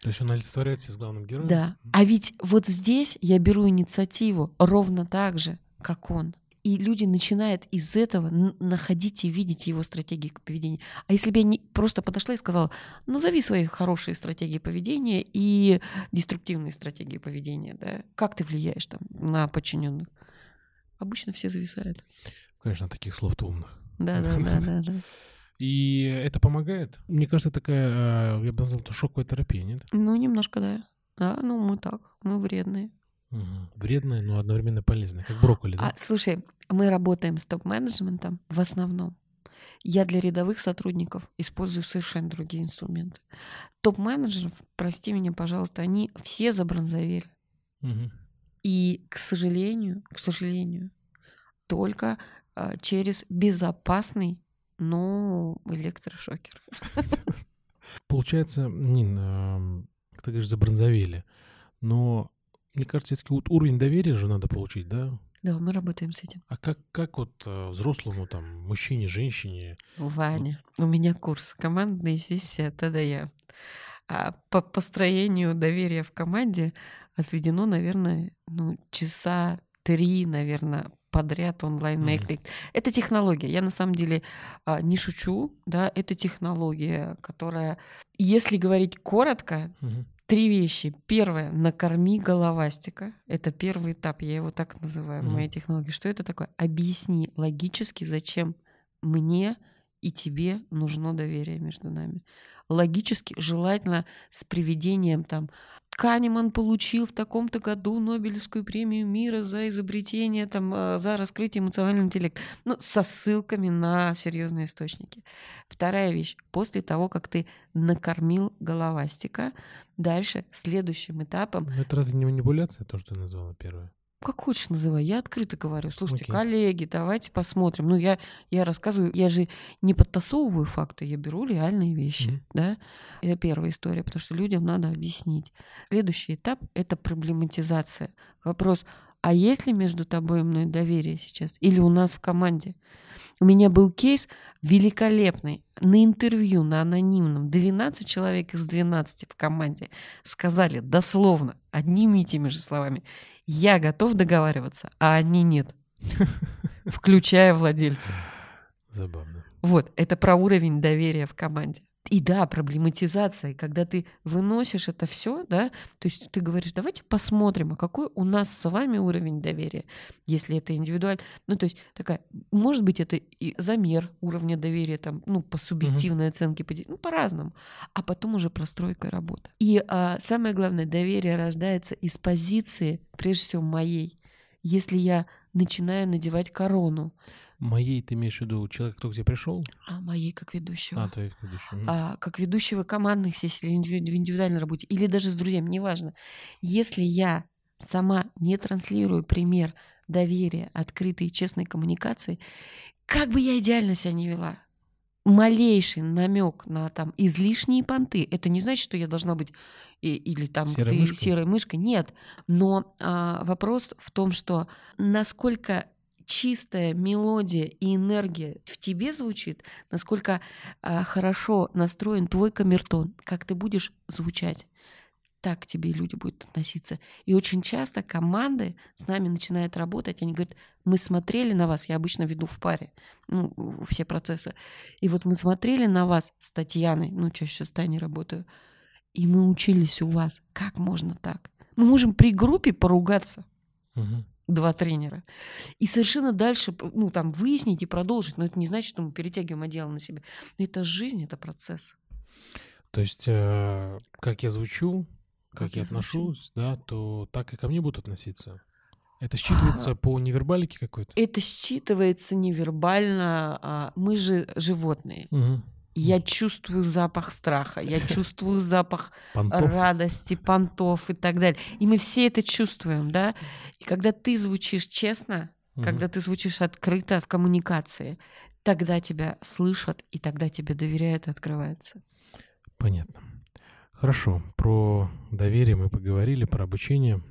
То есть он олицетворяет себя с главным героем? Да. А ведь вот здесь я беру инициативу ровно так же, как он. И люди начинают из этого находить и видеть его стратегии поведения. А если бы я не просто подошла и сказала, назови свои хорошие стратегии поведения и деструктивные стратегии поведения, да, как ты влияешь там на подчиненных? Обычно все зависают. Конечно, таких слов-то умных. Да, да, [LAUGHS] да, да, да. И это помогает? Мне кажется, такая, э, я бы назвал это шоковая терапия, нет? Ну, немножко, да. Да, ну мы так, мы вредные. Мгм. Вредная, но одновременно полезная, как брокколи, да? А, слушай, мы работаем с топ-менеджментом в основном. Я для рядовых сотрудников использую совершенно другие инструменты. Топ-менеджеров, прости меня, пожалуйста, они все забронзовели. Мгм. И, к сожалению, к сожалению, только а, через безопасный, но электрошокер. [LAUGHS] Получается, Нин, как ты говоришь, забронзовели. Но, мне кажется, все-таки вот уровень доверия же надо получить, да? Да, мы работаем с этим. А как, как вот э, взрослому, там, мужчине, женщине? Ваня, у меня курс командная сессия ТДЯ. А по построению доверия в команде отведено, наверное, ну, часа три, наверное, подряд онлайн Мгм. мейклинг. Это технология. Я на самом деле а, не шучу, да, это технология, которая, если говорить коротко, Мгм. три вещи. Первое, накорми головастика. Это первый этап, я его так называю в Мгм. моей технологии. Что это такое? Объясни логически, зачем мне и тебе нужно доверие между нами. Логически, желательно с приведением там Канеман получил в таком-то году Нобелевскую премию мира за изобретение, там, э, за раскрытие эмоционального интеллекта. Ну, со ссылками на серьезные источники. Вторая вещь. После того, как ты накормил головастика, дальше следующим этапом Ну, Это разве не манипуляция, то, что ты назвала первое? Как хочешь называй, я открыто говорю. Слушайте, Окей. коллеги, давайте посмотрим. Ну, я, я рассказываю, я же не подтасовываю факты, я беру реальные вещи, Мгм. да. Это первая история, потому что людям надо объяснить. Следующий этап — это проблематизация. Вопрос, а есть ли между тобой и мной доверие сейчас? Или у нас в команде? У меня был кейс великолепный. На интервью, на анонимном, 12 человек из 12 в команде сказали дословно, одними и теми же словами, я готов договариваться, а они нет. [LAUGHS] Включая владельца. Забавно. Вот, это про уровень доверия в команде. И да, проблематизация, когда ты выносишь это все, да, то есть ты говоришь, давайте посмотрим, а какой у нас с вами уровень доверия, если это индивидуально. Ну, то есть такая, может быть, это и замер уровня доверия, там, ну, по субъективной оценке, по де- ну, по-разному, а потом уже простройка работы. И а, самое главное, доверие рождается из позиции, прежде всего, моей. Если я начинаю надевать корону, Моей ты имеешь в виду человек, кто к тебе пришел? а моей как ведущего. А, твоей ведущей. Мгм. а, как ведущего командных сессий или в индивидуальной работе, или даже с друзьями, неважно. Если я сама не транслирую пример доверия, открытой и честной коммуникации, как бы я идеально себя не вела, малейший намек на там излишние понты, это не значит, что я должна быть и- или там Серой ты мышкой? серой мышкой, нет. Но а, вопрос в том, что насколько чистая мелодия и энергия в тебе звучит, насколько а, хорошо настроен твой камертон, как ты будешь звучать, так к тебе люди будут относиться. И очень часто команды с нами начинают работать, они говорят, мы смотрели на вас, я обычно веду в паре, ну, все процессы, и вот мы смотрели на вас с Татьяной, ну, чаще всего с Таней работаю, и мы учились у вас, как можно так? Мы можем при группе поругаться, Мгм. Два тренера. И совершенно дальше, ну, там, выяснить и продолжить. Но это не значит, что мы перетягиваем одеяло на себя. Это жизнь, это процесс. То есть, э, как я звучу, как, Как я я звучу. отношусь, да, то так и ко мне будут относиться. Это считывается по невербалике какой-то? Это считывается невербально. а, Мы же животные. Мгм. Я чувствую запах страха, я [LAUGHS] чувствую запах Понтов? радости, понтов и так далее. И мы все это чувствуем, да? И когда ты звучишь честно, Мгм. когда ты звучишь открыто в коммуникации, тогда тебя слышат, и тогда тебе доверяют и открываются. Понятно. Хорошо. Про доверие мы поговорили, про обучение.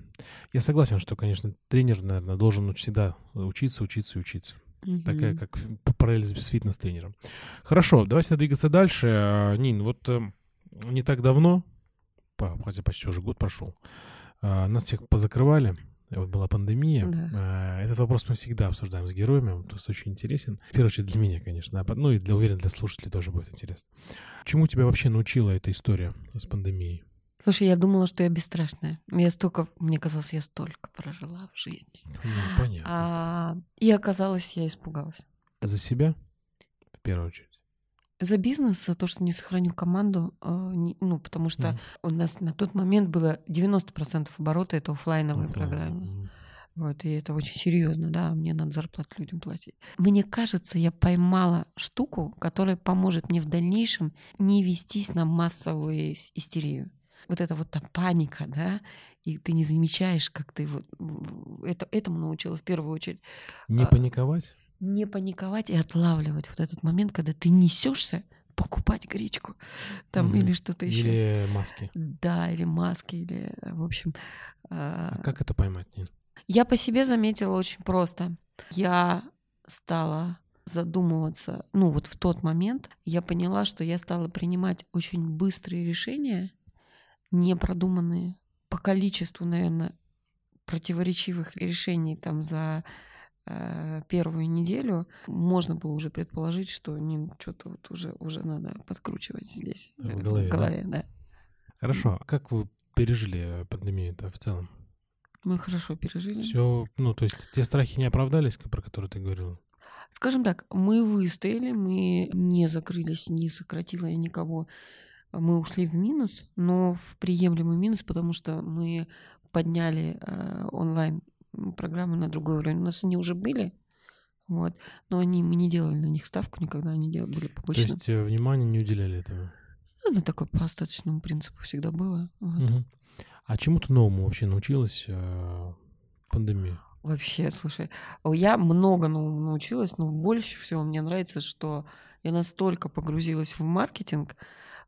Я согласен, что, конечно, тренер, наверное, должен всегда учиться, учиться и учиться. Такая, Мгм. как параллель с фитнес-тренером. Хорошо, давайте двигаться дальше. А, Нин, вот э, не так давно хотя почти уже год прошел. А, нас всех позакрывали, вот была пандемия. Да. А, Этот вопрос мы всегда обсуждаем с героями, он просто очень интересен. В первую очередь для меня, конечно, ну и для, уверен, для слушателей тоже будет интересно. Чему тебя вообще научила эта история с пандемией? Слушай, я думала, что я бесстрашная. Я столько, мне казалось, я столько прожила в жизни. Ну, понятно. А, и оказалось, я испугалась. За себя в первую очередь. За бизнес, за то, что не сохраню команду, не- ну, потому что Мгм. у нас на тот момент было 90% оборота это оффлайновые Оффлайн, программы. Вот, и это очень серьезно, да, мне надо зарплату людям платить. Мне кажется, я поймала штуку, которая поможет мне в дальнейшем не вестись на массовую ис- истерию. Вот это вот та паника, да, и ты не замечаешь, как ты вот это, этому научила в первую очередь. Не А, паниковать? Не паниковать и отлавливать вот этот момент, когда ты несешься покупать гречку там Мгм. или что-то еще. Или маски? Да, или маски, или, в общем. А а, как это поймать, Нин? я по себе заметила очень просто. Я стала задумываться, ну вот в тот момент я поняла, что я стала принимать очень быстрые решения, непродуманные, по количеству, наверное, противоречивых решений там за э, первую неделю можно было уже предположить, что не что-то вот уже уже надо подкручивать здесь В э, голове, да? да. Хорошо. А как вы пережили пандемию-то в целом? Мы хорошо пережили. Все, ну, то есть те страхи не оправдались, про которые ты говорила? Скажем так, мы выстояли, мы не закрылись, не сократила я никого. Мы ушли в минус, но в приемлемый минус, потому что мы подняли э, онлайн программы на другой уровень. У нас они уже были, вот, но они, мы не делали на них ставку никогда, они дел- были То побочным. есть э, внимания не уделяли этому? Это такое по остаточному принципу всегда было. вот. Мгм. А чему-то новому вообще научилась э, в пандемии? Вообще, слушай, я много новому научилась, но больше всего мне нравится, что я настолько погрузилась в маркетинг,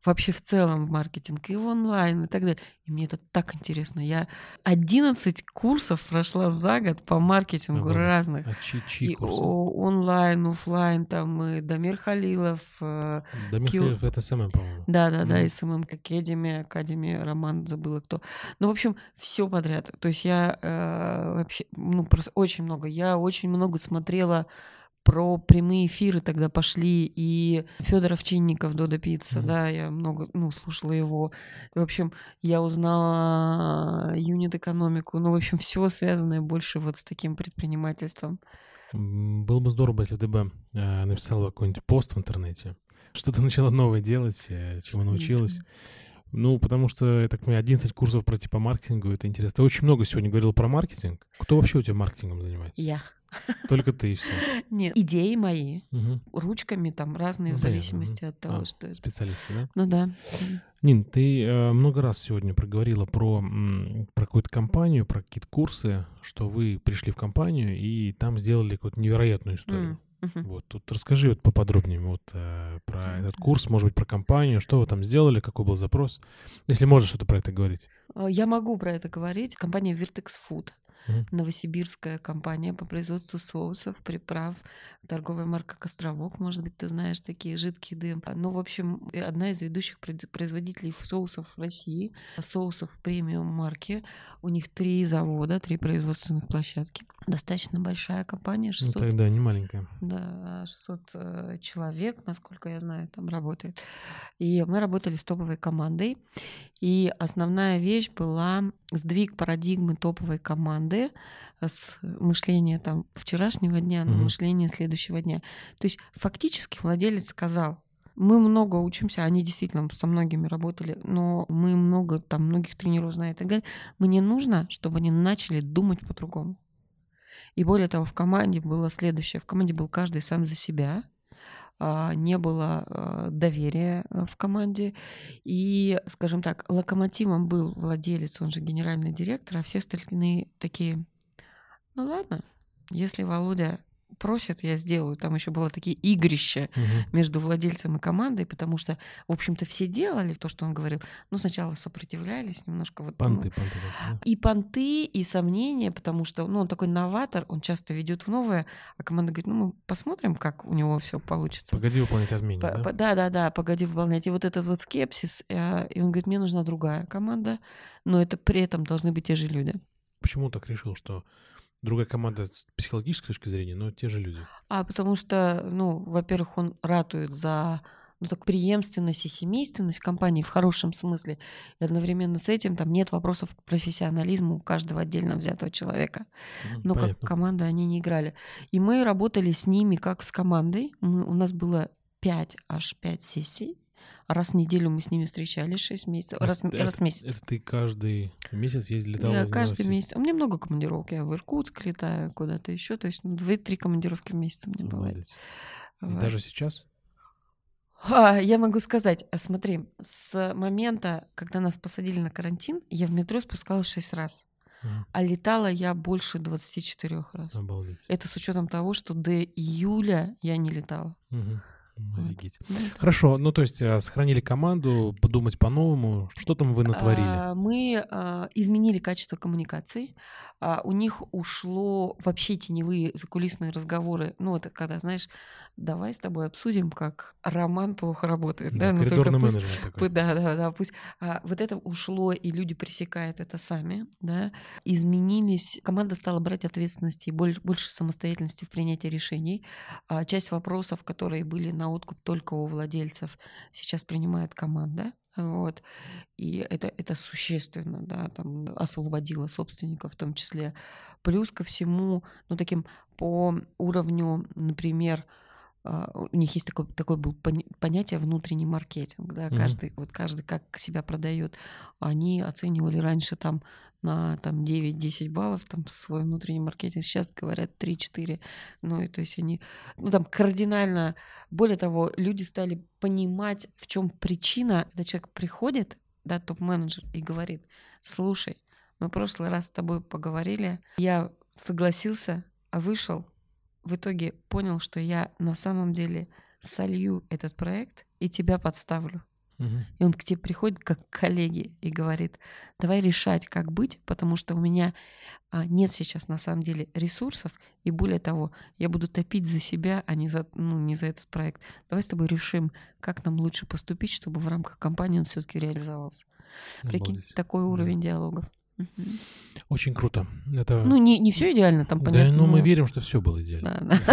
вообще в целом в маркетинг, и в онлайн, и так далее. И мне это так интересно. Я 11 курсов прошла за год по маркетингу Обалдеть. разных. А чьи, чьи И курсы? онлайн, оффлайн, там и Дамир Халилов, э, Да, Михаил, это SMM, по-моему. да, да, да, Мгм. SMM Академия, Академия, Роман, забыла кто. Ну, в общем, все подряд. То есть я э, вообще, ну, просто очень много. Я очень много смотрела про прямые эфиры тогда пошли, и Федор Овчинников, Дода Пицца, Мгм. да, я много, ну, слушала его. В общем, я узнала юнит-экономику, ну, в общем, все связанное больше вот с таким предпринимательством. Было бы здорово, если ты бы э, написала какой-нибудь пост в интернете. Что ты начала новое делать, э, чему научилась. Ну, потому что, я так понимаю, 11 курсов про типа маркетингу, это интересно. Ты очень много сегодня говорил про маркетинг. Кто вообще у тебя маркетингом занимается? Я. Только ты и все. [LAUGHS] Нет, идеи мои, ручками там разные Ну, в зависимости мгм. от того, А. что это. Специалисты, да? Ну да. Нин, ты э, много раз сегодня проговорила про, про какую-то компанию, про какие-то курсы, что вы пришли в компанию и там сделали какую-то невероятную историю. М, мгм. Вот, тут расскажи вот поподробнее вот э, про этот Мгм. курс, может быть, про компанию, что вы там сделали, какой был запрос, если можно что-то про это говорить. А, Я могу про это говорить. Компания Virtex Food. Мгм. Новосибирская компания по производству соусов, приправ, торговая марка Костровок, может быть, ты знаешь такие жидкий дым. Ну, в общем, одна из ведущих производителей соусов в России, соусов премиум марки. У них три завода, три производственных площадки. Достаточно большая компания, Ну, 600 тогда не маленькая. Да, 600 э, человек, насколько я знаю, там работает. И мы работали с топовой командой. И основная вещь была сдвиг парадигмы топовой команды с мышления там вчерашнего дня на Мгм. мышление следующего дня. То есть фактически владелец сказал, мы много учимся, они действительно со многими работали, но мы много, там, многих тренеров знаем и так далее. Мне нужно, чтобы они начали думать по-другому. И более того, в команде было следующее. В команде был каждый сам за себя. А, Не было а, доверия а, в команде. И, скажем так, локомотивом был владелец, он же генеральный директор, а все остальные такие, ну ладно, если Володя просят, я сделаю. Там еще было такие игрища Мгм. между владельцем и командой, потому что, в общем-то, все делали то, что он говорил. Ну, сначала сопротивлялись немножко. Вот, ну, Понты, понты. понты, и понты, и сомнения, потому что ну, он такой новатор, он часто ведет в новое, а команда говорит, ну, мы посмотрим, как у него все да. получится. Погоди выполнять отмене, По- да? по- Да, да, да, погоди выполнять. И вот этот вот скепсис, э, и он говорит, мне нужна другая команда, но это при этом должны быть те же люди. Почему так решил, что другая команда с психологической точки зрения, но те же люди? А потому что, ну, во-первых, он ратует за ну, так, преемственность и семейственность компании в хорошем смысле. И одновременно с этим там нет вопросов к профессионализму каждого отдельно взятого человека. Мгм, Но как понятно. команда они не играли. И мы работали с ними как с командой. Мы, у нас было 5, аж 5 сессий. Раз в неделю мы с ними встречались 6 месяцев. Раз, Это- раз в месяц. Это ты каждый месяц ездил, летал? Я в каждый месяц. У меня много командировок. Я в Иркутск летаю, куда-то еще. То есть ну, 2-3 командировки в месяц у меня бывает. И Вот. даже сейчас? А, я могу сказать, а, смотри, с момента, когда нас посадили на карантин, я в метро спускалась 6 раз. А летала я больше 24 раз. Обалдеть. Это с учетом того, что до июля я не летала. Вот. Офигеть. Ну, Хорошо, ну то есть а, сохранили команду, подумать по-новому. Что там вы натворили? А, Мы а, изменили качество коммуникаций. У них ушло вообще теневые закулисные разговоры. Ну, это когда, знаешь, давай с тобой обсудим, как роман плохо работает. Да, Да, ну, коридорный пусть- менеджмент такой. Да, да, да, пусть. вот это ушло, и люди пресекают это сами, да. Изменились, команда стала брать ответственности и боль- больше самостоятельности в принятии решений. Часть вопросов, которые были на откуп только у владельцев, сейчас принимает команда. Вот. И это, это существенно, да, там освободило собственников в том числе. Плюс ко всему, ну, таким по уровню, например, у них есть такое, такое был пони- понятие внутренний маркетинг, да, Мгм. каждый, вот каждый как себя продает. Они оценивали раньше там на там 9-10 баллов там свой внутренний маркетинг, сейчас говорят 3-4, ну и то есть они, ну там кардинально, более того, люди стали понимать, в чем причина, когда человек приходит, да, топ-менеджер и говорит, слушай, мы в прошлый раз с тобой поговорили, я согласился, а вышел, в итоге понял, что я на самом деле солью этот проект и тебя подставлю. Мгм. И он к тебе приходит как к коллеге и говорит, давай решать, как быть, потому что у меня а, нет сейчас на самом деле ресурсов, и более того, я буду топить за себя, а не за, ну, не за этот проект. Давай с тобой решим, как нам лучше поступить, чтобы в рамках компании он все-таки реализовался. Прикинь, Обалдеть. такой Да. уровень диалогов. Очень круто. Это... Ну, не, не все идеально, там да, понятно. но мы верим, что все было идеально. [LAUGHS]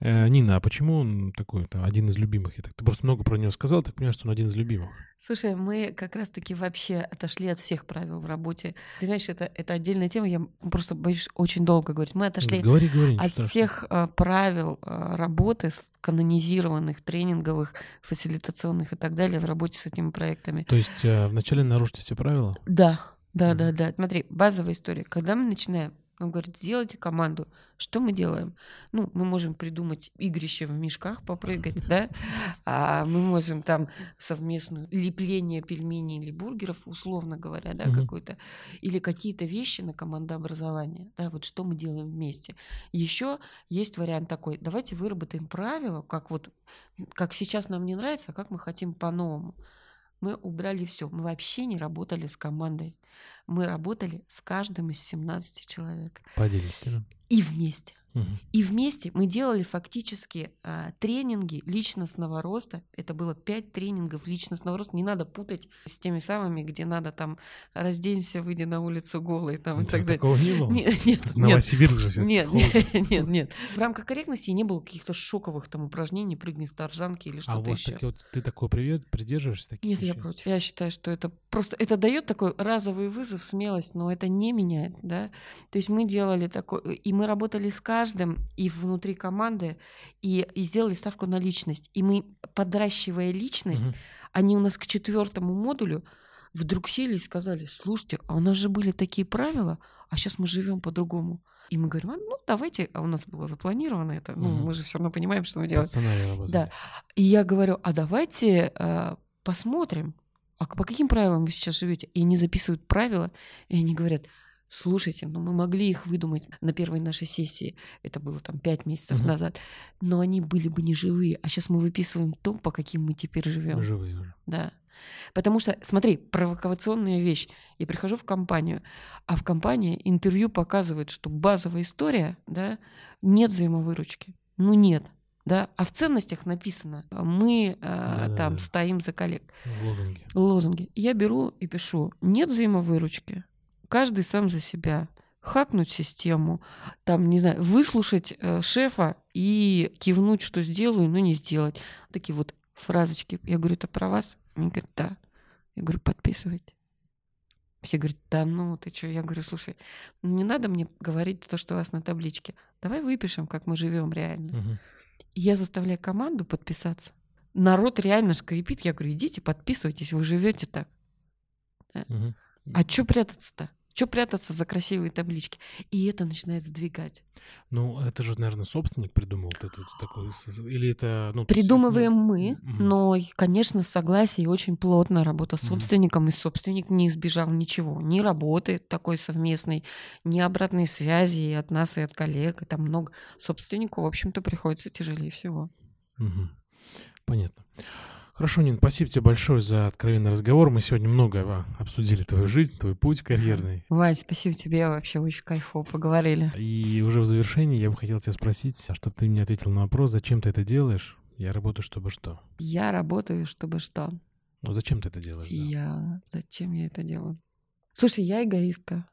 Э, Нина, а почему он такой, один из любимых? Я так, ты просто много про него сказал, так понимаю, что он один из любимых. Слушай, мы как раз-таки вообще отошли от всех правил в работе. Ты знаешь, это, это отдельная тема, я просто боюсь очень долго говорить. Мы отошли Говори, говори. от страшного. всех а, правил а, работы, канонизированных, тренинговых, фасилитационных и так далее в работе с этими проектами. То есть э, вначале нарушите все правила? Да, да, да, да. Смотри, базовая история. Когда мы начинаем, он говорит, сделайте команду. Что мы делаем? Ну, мы можем придумать игрище в мешках попрыгать, [LAUGHS] да? А мы можем там совместную лепление пельменей или бургеров, условно говоря, да, Мгм. какой-то. Или какие-то вещи на командообразование, да, вот что мы делаем вместе. Еще есть вариант такой, давайте выработаем правила, как вот, как сейчас нам не нравится, а как мы хотим по-новому. Мы убрали все. Мы вообще не работали с командой. Мы работали с каждым из 17 человек. По отдельности, да? И вместе. Мгм. И вместе мы делали фактически а, тренинги личностного роста. Это было пять тренингов личностного роста. Не надо путать с теми самыми, где надо там разденься, выйди на улицу голый там, и так далее. такого не было. [LAUGHS] Нет, нет, Тут нет. Новосибирск же сейчас. Нет, холодно. [LAUGHS] нет, нет. В рамках корректности не было каких-то шоковых там упражнений, прыгни с тарзанки или А что-то вас еще. такие вот, ты такой привет, придерживаешься таких Нет, я вещей? против. Я считаю, что это просто это дает такой разовый вызов, смелость, но это не меняет, да. То есть мы делали такой, и мы работали с каждым и внутри команды, и, и сделали ставку на личность. И мы, подращивая личность, Мгм. они у нас к четвертому модулю вдруг сели и сказали, слушайте, а у нас же были такие правила, а сейчас мы живем по-другому. И мы говорим, «А, ну давайте, а у нас было запланировано это, ну Мгм. мы же все равно понимаем, что мы делаем. Да. И я говорю, а давайте э, посмотрим, а по каким правилам вы сейчас живете? И они записывают правила, и они говорят, Слушайте, ну мы могли их выдумать на первой нашей сессии, это было там пять месяцев Мгм. назад, но они были бы не живые, а сейчас мы выписываем то, по каким мы теперь живем. Мы живые уже. Да. Потому что, смотри, провокационная вещь. Я прихожу в компанию, а в компании интервью показывает, что базовая история, да, нет взаимовыручки. Ну нет. Да, а в ценностях написано, мы а, Да-да-да. там стоим за коллег. В лозунге. Лозунги. Я беру и пишу, нет взаимовыручки, каждый сам за себя. Хакнуть систему, там, не знаю, выслушать э, шефа и кивнуть, что сделаю, но не сделать. Такие вот фразочки. Я говорю, это про вас? Они говорят, да. Я говорю, подписывайте. Все говорят, да ну ты что? Я говорю, слушай, не надо мне говорить то, что у вас на табличке. Давай выпишем, как мы живем реально. Мгм. Я заставляю команду подписаться. Народ реально скрипит. Я говорю, идите, подписывайтесь, вы живете так. Мгм. А что прятаться-то? Что прятаться за красивые таблички? И это начинает сдвигать. Ну, это же, наверное, собственник придумал вот это вот такое. с- Или это... Ну, Придумываем ну, мы, мгм. но, конечно, согласие и очень плотная работа с собственником, и собственник не избежал ничего. Ни работы такой совместной, ни обратной связи и от нас, и от коллег. И там много. Собственнику, в общем-то, приходится тяжелее всего. Мгм. Понятно. Хорошо, Нин, спасибо тебе большое за откровенный разговор. Мы сегодня много а, обсудили твою жизнь, твой путь карьерный. Вань, спасибо тебе, вообще очень кайфово поговорили. И уже в завершении я бы хотел тебя спросить, чтобы ты мне ответил на вопрос, зачем ты это делаешь? Я работаю, чтобы что? Я работаю, чтобы что? Ну, зачем ты это делаешь? да? Я... Зачем я это делаю? Слушай, я эгоистка.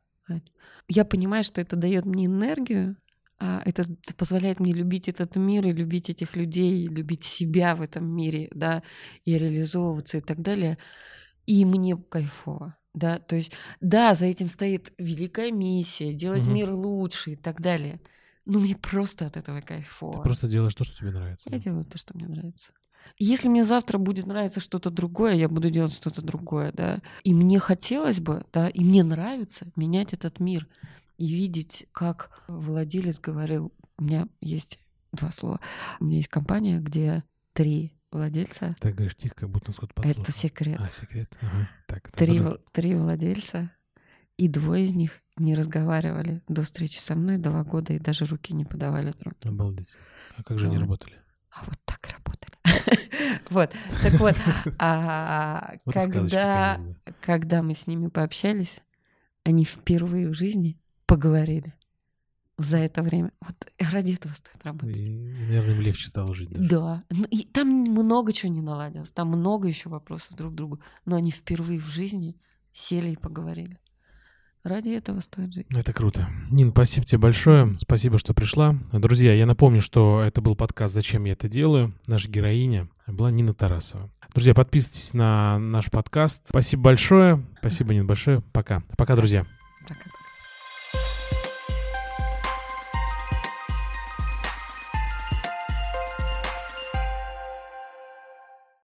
Я понимаю, что это дает мне энергию, а это т- позволяет мне любить этот мир и любить этих людей, и любить себя в этом мире, да, и реализовываться и так далее. И мне кайфово. Да, то есть, да, за этим стоит великая миссия, делать Мгм. мир лучше и так далее. Но мне просто от этого кайфово. Ты просто делаешь то, что тебе нравится. Я да? делаю то, что мне нравится. Если мне завтра будет нравиться что-то другое, я буду делать что-то другое, да. И мне хотелось бы, да, и мне нравится менять этот мир и видеть, как владелец говорил, у меня есть два слова, у меня есть компания, где три владельца, Так говоришь тихо, как будто кто-то это подслушал. секрет, А, секрет? Ага. Так, три, подожди. в- три владельца, и двое из них не разговаривали до встречи со мной два года и даже руки не подавали друг другу. Обалдеть. А как же они Вот. работали? А вот так работали. [LAUGHS] Вот, так вот, [LAUGHS] а когда мы с ними пообщались, они впервые в жизни поговорили за это время. Вот ради этого стоит работать. И, наверное, им легче стало жить даже. Да, Ну, и там много чего не наладилось, там много еще вопросов друг к другу, но они впервые в жизни сели и поговорили. Ради этого стоит жить. Это круто. Нин, спасибо тебе большое. Спасибо, что пришла. Друзья, я напомню, что это был подкаст «Зачем я это делаю?». Наша героиня была Нина Тарасова. Друзья, подписывайтесь на наш подкаст. Спасибо большое. Спасибо, Нин, большое. Пока. Пока, друзья. Пока.